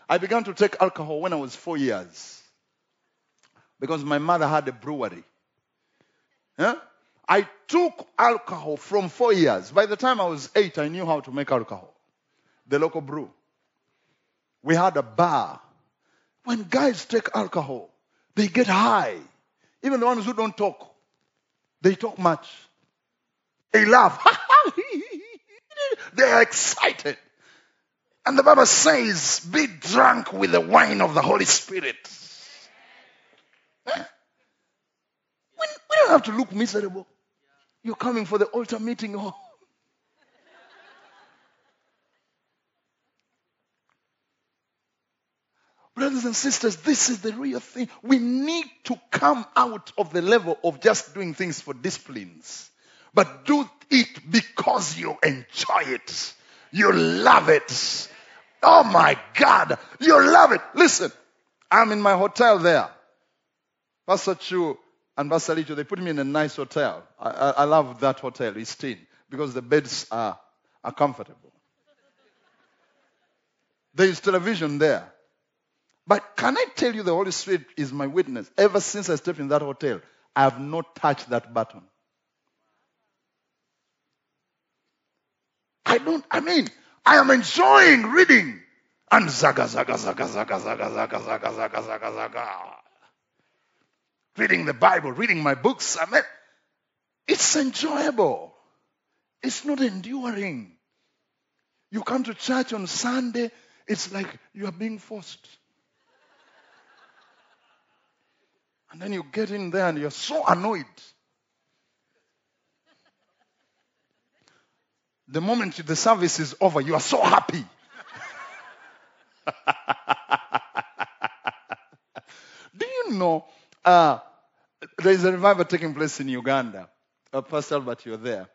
Speaker 1: I began to take alcohol when I was four years because my mother had a brewery. I took alcohol from four years. By the time I was eight, I knew how to make alcohol, the local brew. We had a bar. When guys take alcohol, they get high. Even the ones who don't talk, they talk much. They laugh. they are excited. And the Bible says, be drunk with the wine of the Holy Spirit. We, we don't have to look miserable. You're coming for the altar meeting. Oh. Brothers and sisters, this is the real thing. We need to come out of the level of just doing things for disciplines, but do it because you enjoy it. You love it. Oh my God, you love it. Listen, I'm in my hotel there. Pastor Chu and Pastor Licho, they put me in a nice hotel. I, I, I love that hotel, it's thin, because the beds are, are comfortable. There is television there. But can I tell you the Holy Spirit is my witness? Ever since I stepped in that hotel, I have not touched that button. I don't, I mean, I am enjoying reading. And zaga, zaga, zaga, zaga, zaga, zaga, zaga, zaga, zaga, zaga. Reading the Bible, reading my books. I mean, it's enjoyable. It's not enduring. You come to church on Sunday, it's like you are being forced. And then you get in there and you're so annoyed. The moment the service is over, you are so happy. Do you know uh, there is a revival taking place in Uganda? Uh, Pastor Albert, you're there.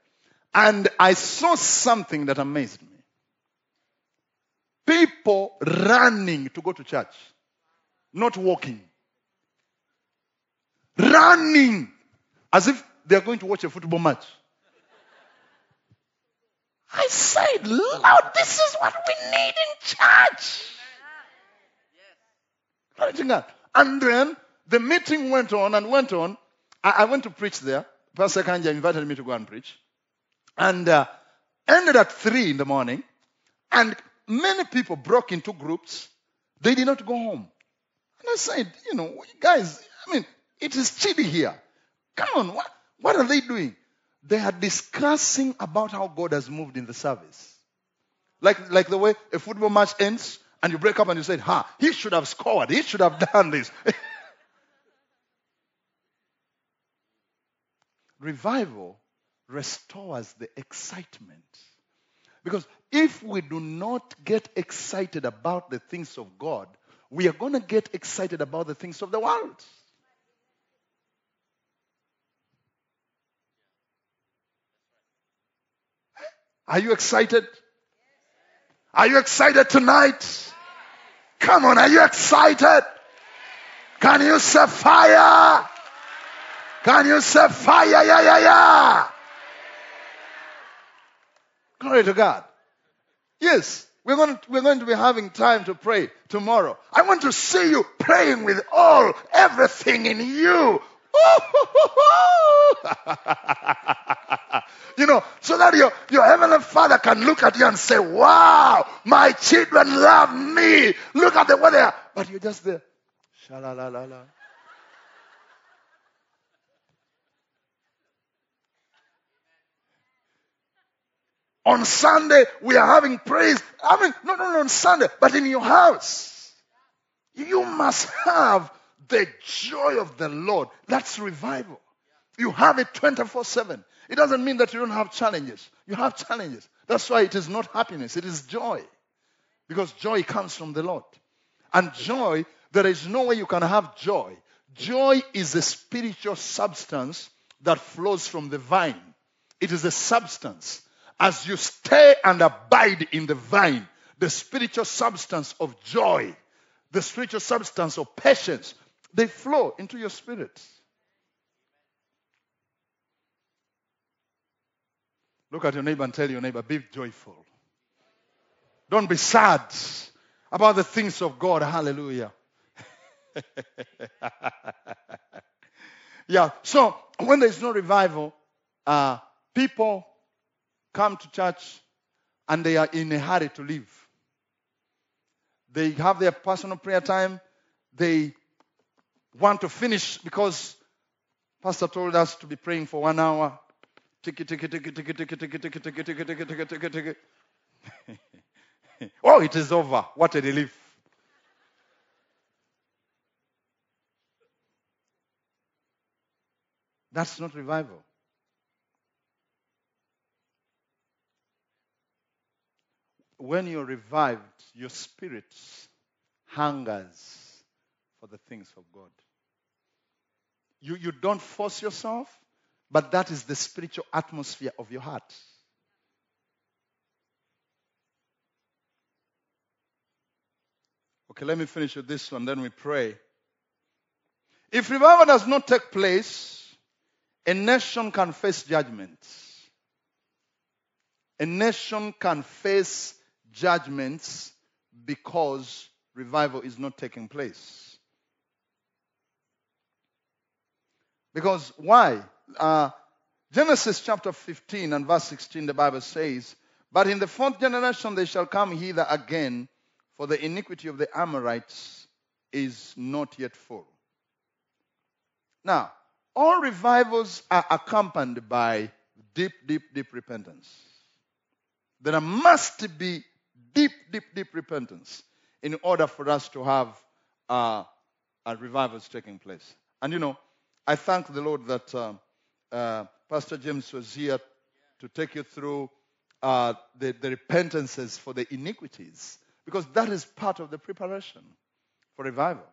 Speaker 1: And I saw something that amazed me. People running to go to church, not walking running as if they are going to watch a football match. I said, Lord, this is what we need in church. And then the meeting went on and went on. I, I went to preach there. Pastor Kanja invited me to go and preach. And uh, ended at 3 in the morning. And many people broke into groups. They did not go home. And I said, you know, guys, I mean, it is chilly here. Come on, what, what are they doing? They are discussing about how God has moved in the service. Like, like the way a football match ends and you break up and you say, ha, he should have scored. He should have done this. Revival restores the excitement. Because if we do not get excited about the things of God, we are going to get excited about the things of the world. Are you excited? Are you excited tonight? Come on, are you excited? Can you say fire? Can you say fire? Yeah, yeah, yeah. Glory to God. Yes, we're going, to, we're going to be having time to pray tomorrow. I want to see you praying with all, everything in you. you know, so that your, your heavenly father can look at you and say, Wow, my children love me. Look at the way they are. But you're just there. Sha-la-la-la-la. On Sunday, we are having praise. I mean, not only on Sunday, but in your house. You must have the joy of the Lord. That's revival. You have it 24 7. It doesn't mean that you don't have challenges. You have challenges. That's why it is not happiness, it is joy. Because joy comes from the Lord. And joy, there is no way you can have joy. Joy is a spiritual substance that flows from the vine. It is a substance. As you stay and abide in the vine, the spiritual substance of joy, the spiritual substance of patience, they flow into your spirit. Look at your neighbor and tell your neighbor, be joyful. Don't be sad about the things of God. Hallelujah. yeah, so when there's no revival, uh, people come to church and they are in a hurry to leave. They have their personal prayer time. They want to finish because Pastor told us to be praying for one hour. Oh, it is over. What a relief. That's not revival. When you're revived, your spirit hungers for the things of God. You, you don't force yourself, but that is the spiritual atmosphere of your heart. Okay, let me finish with this one, then we pray. If revival does not take place, a nation can face judgment. A nation can face judgments because revival is not taking place. Because why? Uh, Genesis chapter 15 and verse 16, the Bible says, But in the fourth generation they shall come hither again, for the iniquity of the Amorites is not yet full. Now, all revivals are accompanied by deep, deep, deep repentance. There must be deep, deep, deep repentance in order for us to have uh, revivals taking place. And you know, I thank the Lord that uh, uh, Pastor James was here to take you through uh, the, the repentances for the iniquities, because that is part of the preparation for revival.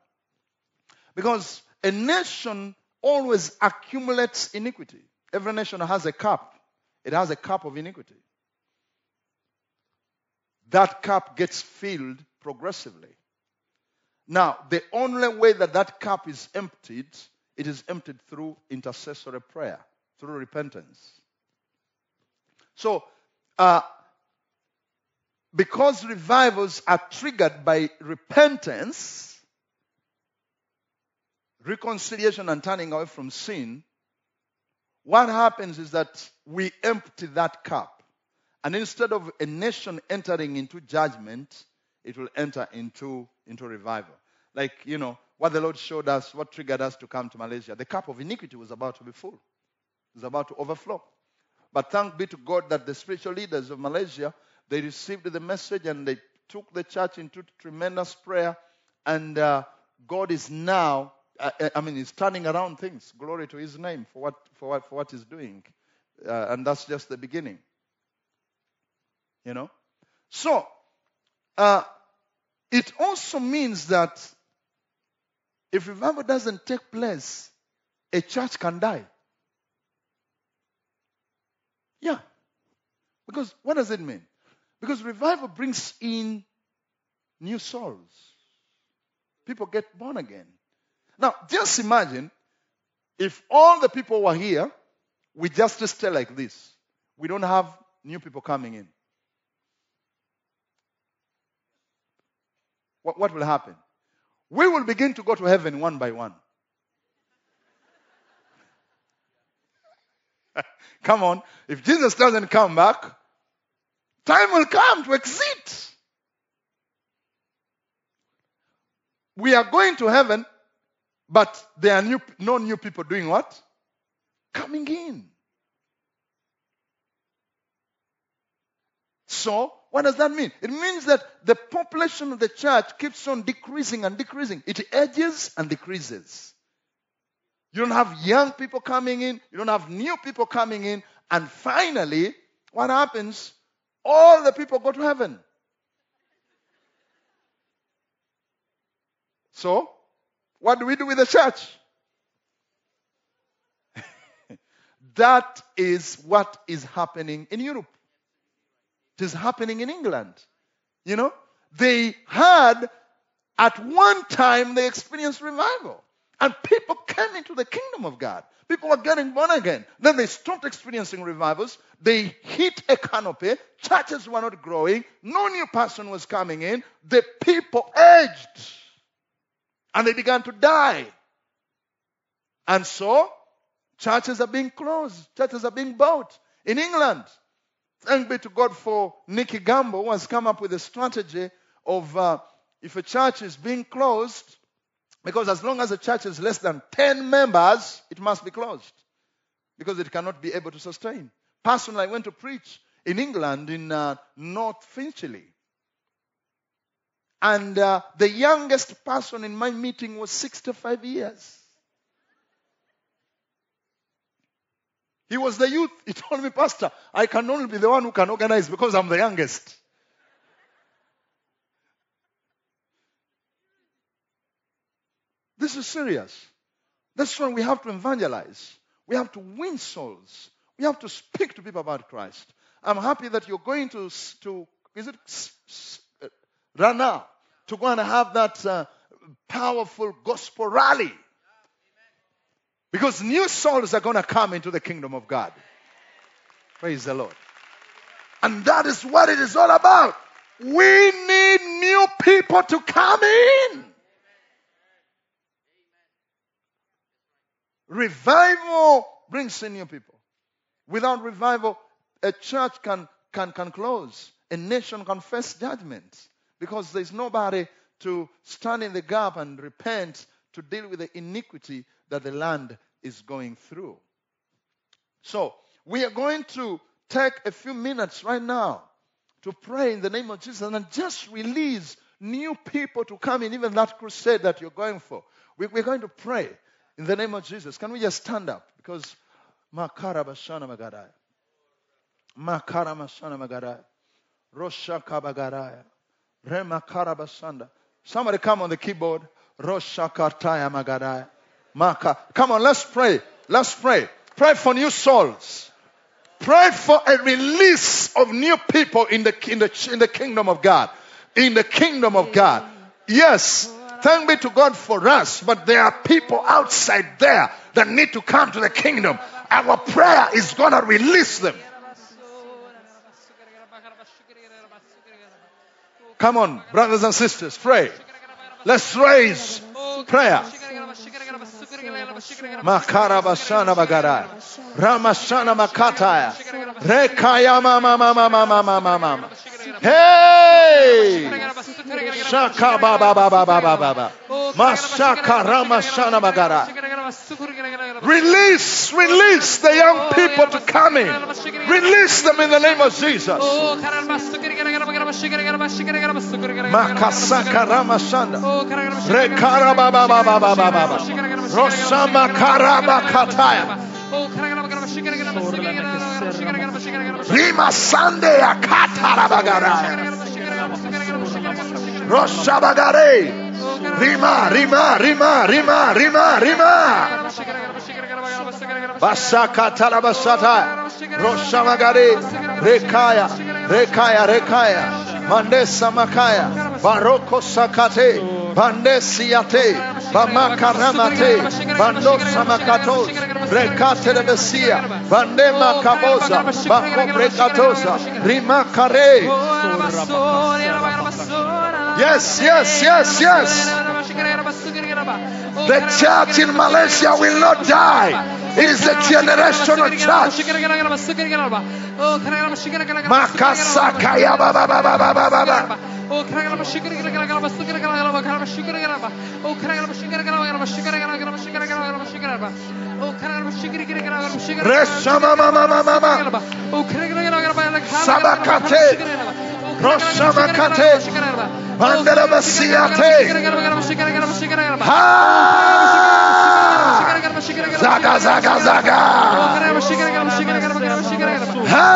Speaker 1: Because a nation always accumulates iniquity. Every nation has a cup, it has a cup of iniquity. That cup gets filled progressively. Now, the only way that that cup is emptied, it is emptied through intercessory prayer, through repentance. So, uh, because revivals are triggered by repentance, reconciliation, and turning away from sin, what happens is that we empty that cup. And instead of a nation entering into judgment, it will enter into, into revival. Like, you know, what the Lord showed us, what triggered us to come to Malaysia. The cup of iniquity was about to be full, was about to overflow. But thank be to God that the spiritual leaders of Malaysia, they received the message and they took the church into tremendous prayer. And uh, God is now, uh, I mean, He's turning around things. Glory to His name for what, for what, for what He's doing. Uh, and that's just the beginning. You know? So, uh, it also means that if revival doesn't take place, a church can die. Yeah. Because what does it mean? Because revival brings in new souls. People get born again. Now, just imagine if all the people were here, we just stay like this. We don't have new people coming in. What, what will happen? We will begin to go to heaven one by one. come on. If Jesus doesn't come back, time will come to exit. We are going to heaven, but there are new, no new people doing what? Coming in. So, what does that mean? It means that the population of the church keeps on decreasing and decreasing. It edges and decreases. You don't have young people coming in, you don't have new people coming in, and finally, what happens? All the people go to heaven. So, what do we do with the church? that is what is happening in Europe. It is happening in England. You know, they had, at one time, they experienced revival. And people came into the kingdom of God. People were getting born again. Then they stopped experiencing revivals. They hit a canopy. Churches were not growing. No new person was coming in. The people aged. And they began to die. And so, churches are being closed. Churches are being bought. In England, thank be to God for Nicky Gumbel, who has come up with a strategy of uh, if a church is being closed, because as long as a church is less than 10 members, it must be closed. Because it cannot be able to sustain. Personally, I went to preach in England in uh, North Finchley. And uh, the youngest person in my meeting was 65 years. He was the youth. He told me, Pastor, I can only be the one who can organize because I'm the youngest. This is serious. That's why we have to evangelize. We have to win souls. We have to speak to people about Christ. I'm happy that you're going to, to is it uh, Rana, to go and have that uh, powerful gospel rally. Because new souls are going to come into the kingdom of God. Praise the Lord. And that is what it is all about. We need new people to come in. Revival brings in new people. Without revival, a church can, can, can close. A nation can face judgment because there's nobody to stand in the gap and repent to deal with the iniquity that the land is going through. So, we are going to take a few minutes right now to pray in the name of Jesus and just release new people to come in, even that crusade that you're going for. We're going to pray in the name of Jesus, can we just stand up? Because Makara Bashana Magadaya. Makara Mashana Magadaya. Rosha Basanda. Somebody come on the keyboard. Come on, let's pray. Let's pray. Pray for new souls. Pray for a release of new people in the, in the, in the kingdom of God. In the kingdom of God. Yes. Thank be to God for us, but there are people outside there that need to come to the kingdom. Our prayer is going to release them. Come on, brothers and sisters, pray. Let's raise prayer. Makarabashana Bagara. Ramashana Makataya. Rekaya Mama Mama Mama Mama. Hey! Shaka ba ba ba ba ba ba ba. Mashaka Ramashana Bagara. Release, release the young people to come in. Release them in the name of Jesus. Rima Sunday Akatarabagara Roshabagare Rima, rima, rima, rima, rima, rima. Basaka talabasata. Roshamagare. Rekaya. Rekaya, rekaya. Mandesa makaya. Baroko sakate. Bandesiate. Bamakaramate. Bandosa makatos. Rekate de Messia. Bandema kabosa. Bako brekatosa. Rima kare. Yes, yes, yes, yes. The church in Malaysia will not die. It is a generational church. Makasakaya baba baba baba baba. Resha mama mama mama. Sabakate. Roshamakate. Bandera Basiate. Ha! Zaga zaga zaga. Ha!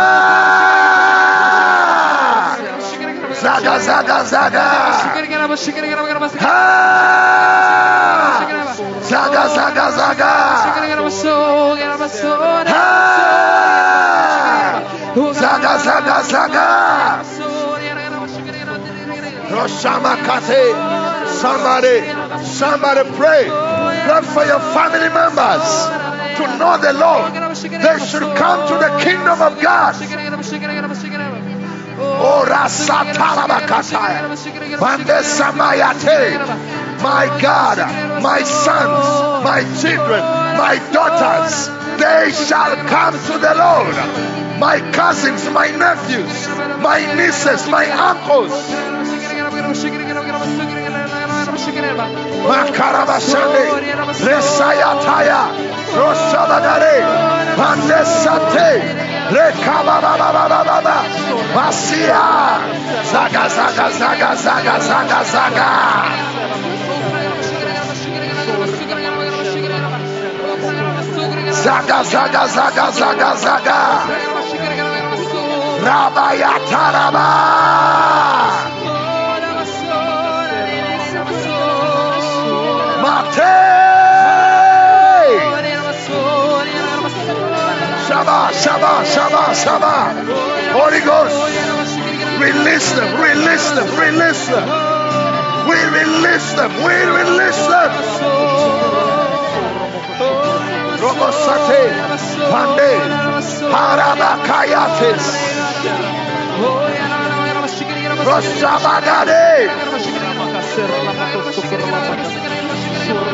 Speaker 1: Zaga zaga zaga. Ha! Zaga zaga zaga. Ha! Zaga zaga zaga. Somebody, somebody pray. Pray for your family members to know the Lord. They should come to the kingdom of God. Oh, Samayate. My God, my sons, my children, my daughters, they shall come to the Lord. My cousins, my nephews, my nieces, my uncles. Makarabashande, Resayataya. Rabayataraba. Mate! Shaba, Shaba, Shaba. Holy Ghost, release them, release them, release them. We release them, we release them. Robosate, Pande, Harabakayatis, Roshabagade,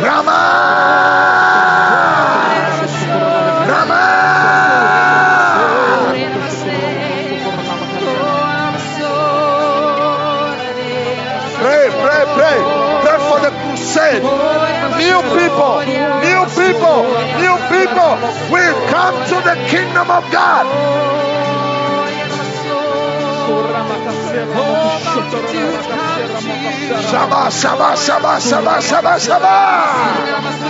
Speaker 1: Rama. People, new people, new people will come to the kingdom of God. Shaba, shaba, shaba, shaba, shaba, shaba.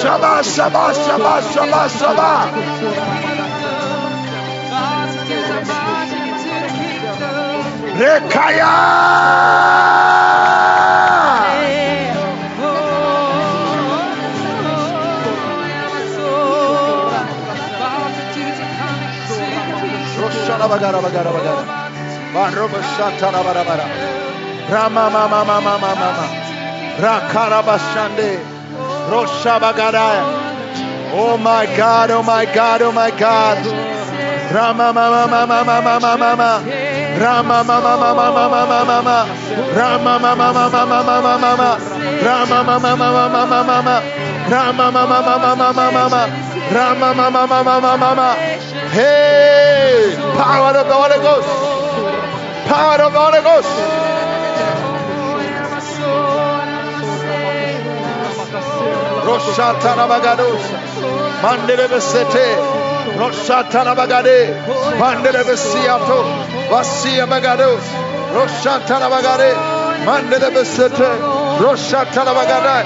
Speaker 1: Shaba, shaba, shaba, shaba, shaba. Rekaya. bagara bagara bagara. Baroba shatara bara bara. Rama mama mama mama mama. Rakara bashande. Rosha. Oh my God, oh my God, oh my God. Rama mama mama mama mama. Rama mama mama mama mama. Rama mama mama mama mama. Rama mama mama mama mama. Rama mama mama mama mama. Rama mama mama mama mama. Hey, power of the Holy Ghost. Power of the Holy Ghost. Roshatana Bagadosa. Mandele Besete. Roshatana Bagade. Mandele Besiato. Vasia Bagados. Roshatana Bagade. Mandele Besete. Roshatana Bagade.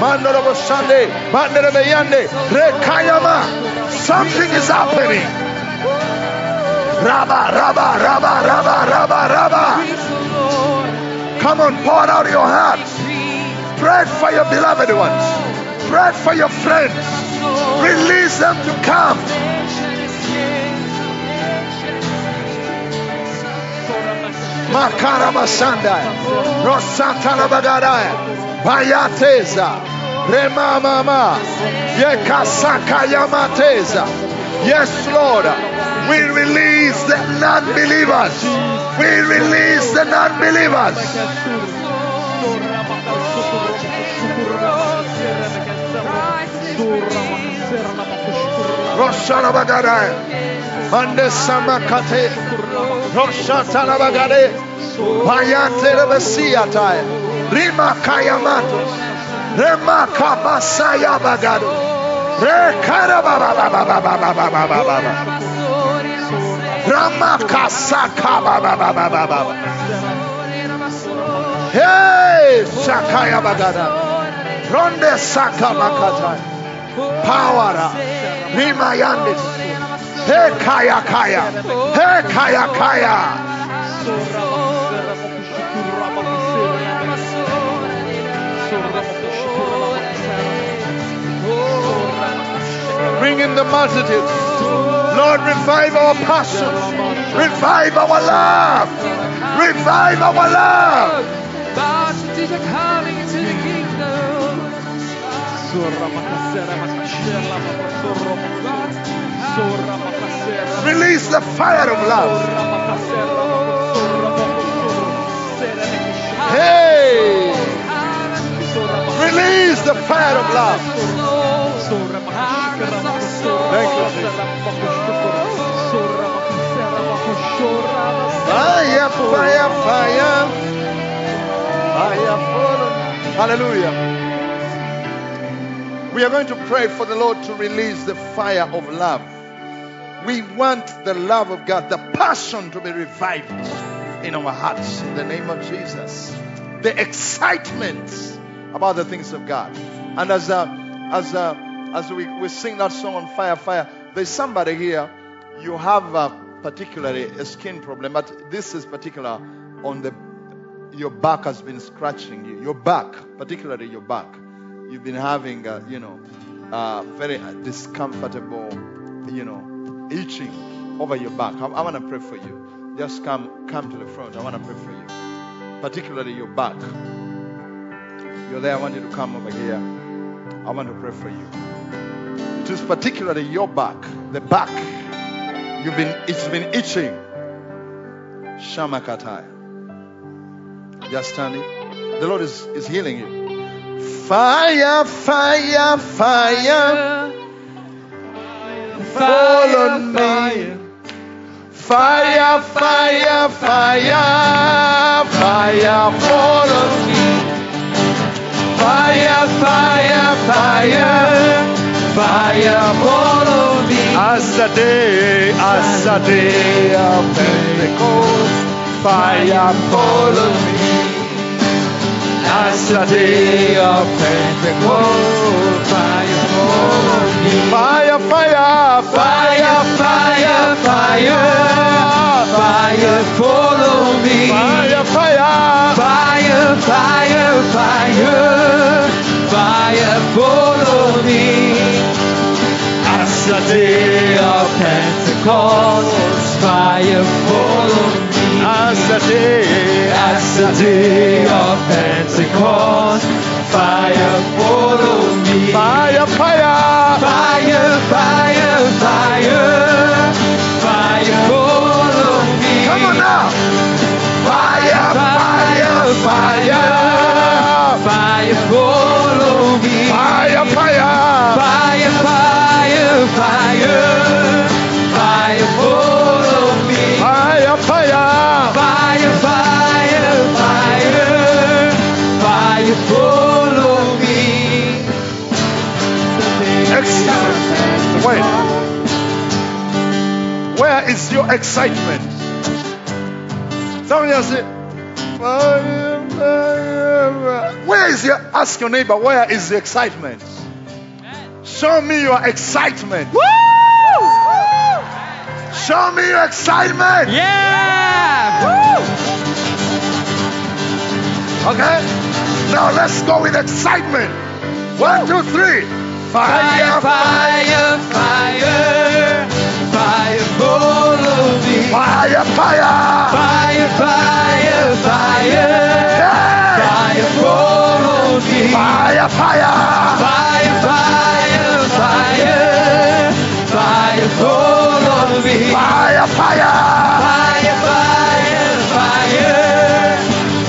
Speaker 1: Mandele Bosande. Mandele Beyande. Rekayama. Something is happening. Rabba, Rabba, Rabba, Rabba, Rabba, Rabba. Come on, pour out your heart. Pray for your beloved ones. Pray for your friends. Release them to come. Makarabashandaya. Rosatana Bagadaya. Bayateza. Rema Mama. Yekasaka Yamateza. Yes, Lord. We release the non believers. We release the non believers. Roshana Bagadaya. Mande Samakate. Roshatana Bagade. Bayate Rebesiataya. Rima Kayamatos. Rema Kabasaya Bagado. Hey, Shakaya Bagada. Ronde Saka Makata. Power. Rima Yandis. Hey Kaya Kaya. Hey Kaya Kaya. Bring in the multitudes. Lord, revive our passion. Revive our love. Revive our love. Release the fire of love. Hey! Release the fire of love. Thank you, Jesus. Fire, fire, fire. Fire fallen. Hallelujah. We are going to pray for the Lord to release the fire of love. We want the love of God, the passion to be revived in our hearts in the name of Jesus. The excitement about the things of God. And as uh, as uh, as we, we sing that song on fire, fire, there's somebody here. You have uh, particularly a skin problem, but this is particular on the your back has been scratching you. Your back, particularly your back, you've been having uh, you know uh, very discomfortable, you know, itching over your back. I, I want to pray for you. Just come come to the front. I want to pray for you, particularly your back. You're there. I want you to come over here. I want to pray for you. It is particularly your back, the back. You've been it's been itching. Shama Shamakatai. Just standing. The Lord is, is healing you. Fire, fire, fire. Fall on me. Fire, fire, fire. Fire, fall on me. Fire, fire, fire. Fire, fall on me. As the day, as the day of Pentecost. Fire, fall on me. As the day of Pentecost. Fire. Fire, fire, fire, fire, fire. Fire, follow me. Fire, fire. Fire, fire, fire. Fire, follow me. As the day of Pentecost.
Speaker 2: fire follow me.
Speaker 1: As the day,
Speaker 2: As the day of Pentecost, fire follow me.
Speaker 1: fire, fire.
Speaker 2: Fire, fire, fire,
Speaker 1: your excitement? Somebody else say. Where is your, ask your neighbor, where is the excitement? Show me your excitement. Show me your excitement.
Speaker 2: Yeah!
Speaker 1: Okay? Now let's go with excitement. One, two, three.
Speaker 2: Fire, fire, fire, fire follow me.
Speaker 1: Fire, fire.
Speaker 2: Fire, fire, fire,
Speaker 1: Yeah.
Speaker 2: fire follow me.
Speaker 1: Fire, fire.
Speaker 2: Fire, fire, fire, fire follow me.
Speaker 1: Fire, fire.
Speaker 2: Fire, fire, fire,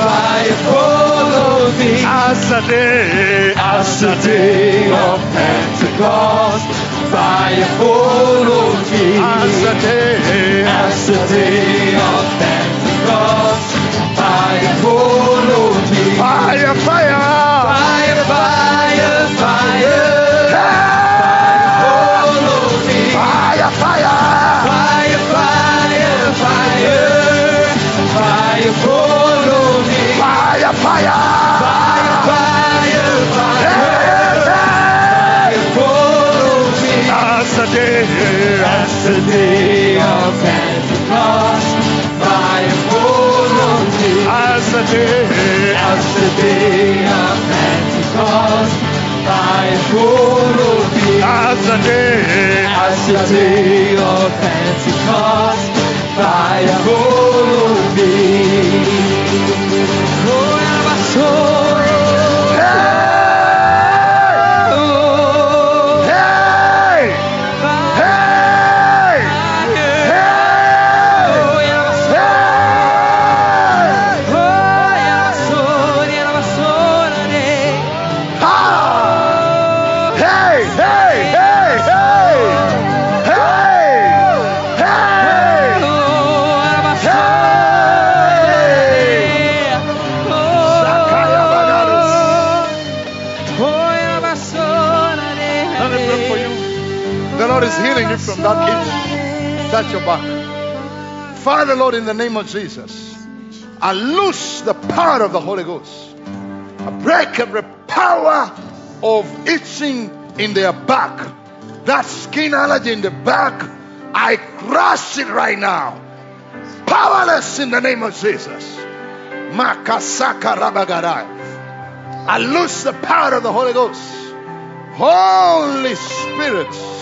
Speaker 2: fire follow me.
Speaker 1: As the day,
Speaker 2: As the day of Pentecost, fire follow
Speaker 1: as the day,
Speaker 2: As the day of Pentecost, fire follow
Speaker 1: fire. Fire, day
Speaker 2: of Pentecost, fire follow me.
Speaker 1: From that itch. Touch your back. Father, Lord, in the name of Jesus, I loose the power of the Holy Ghost. I break every power of itching in their back. That skin allergy in the back, I crush it right now. Powerless in the name of Jesus. Makasaka rabagarai. I loose the power of the Holy Ghost. Holy Spirit.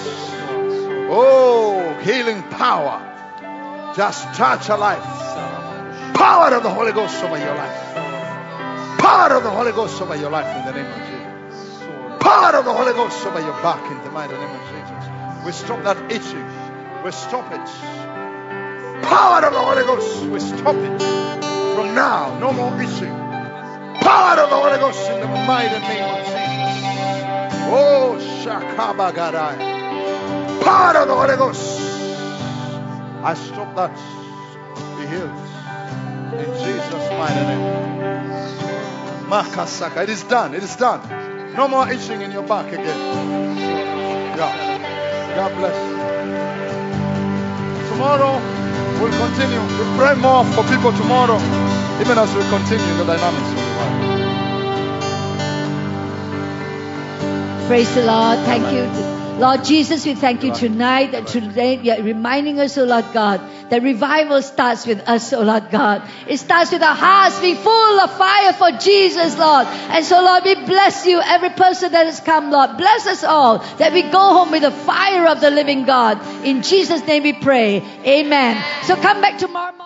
Speaker 1: Oh, healing power. Just touch a life. Power of the Holy Ghost over your life. Power of the Holy Ghost over your life in the name of Jesus. Power of the Holy Ghost over your back in the mighty name of Jesus. We stop that itching. We stop it. Power of the Holy Ghost. We stop it. From now, no more itching. Power of the Holy Ghost in the mighty name of Jesus. Oh, Shakabagadai. Power of the Holy Ghost. I stop that. Be healed. In Jesus' mighty name. Makasaka. It is done. It is done. No more itching in your back again. Yeah. God bless. Tomorrow we'll continue. We'll pray more for people tomorrow, even as we continue the dynamics of the.
Speaker 3: Praise the Lord. Thank you, Lord Jesus, we thank you tonight that today you're reminding us, oh Lord God, that revival starts with us, oh Lord God. It starts with our hearts being full of fire for Jesus, Lord. And so, Lord, we bless you, every person that has come, Lord. Bless us all that we go home with the fire of the living God. In Jesus' name we pray. Amen. So come back tomorrow.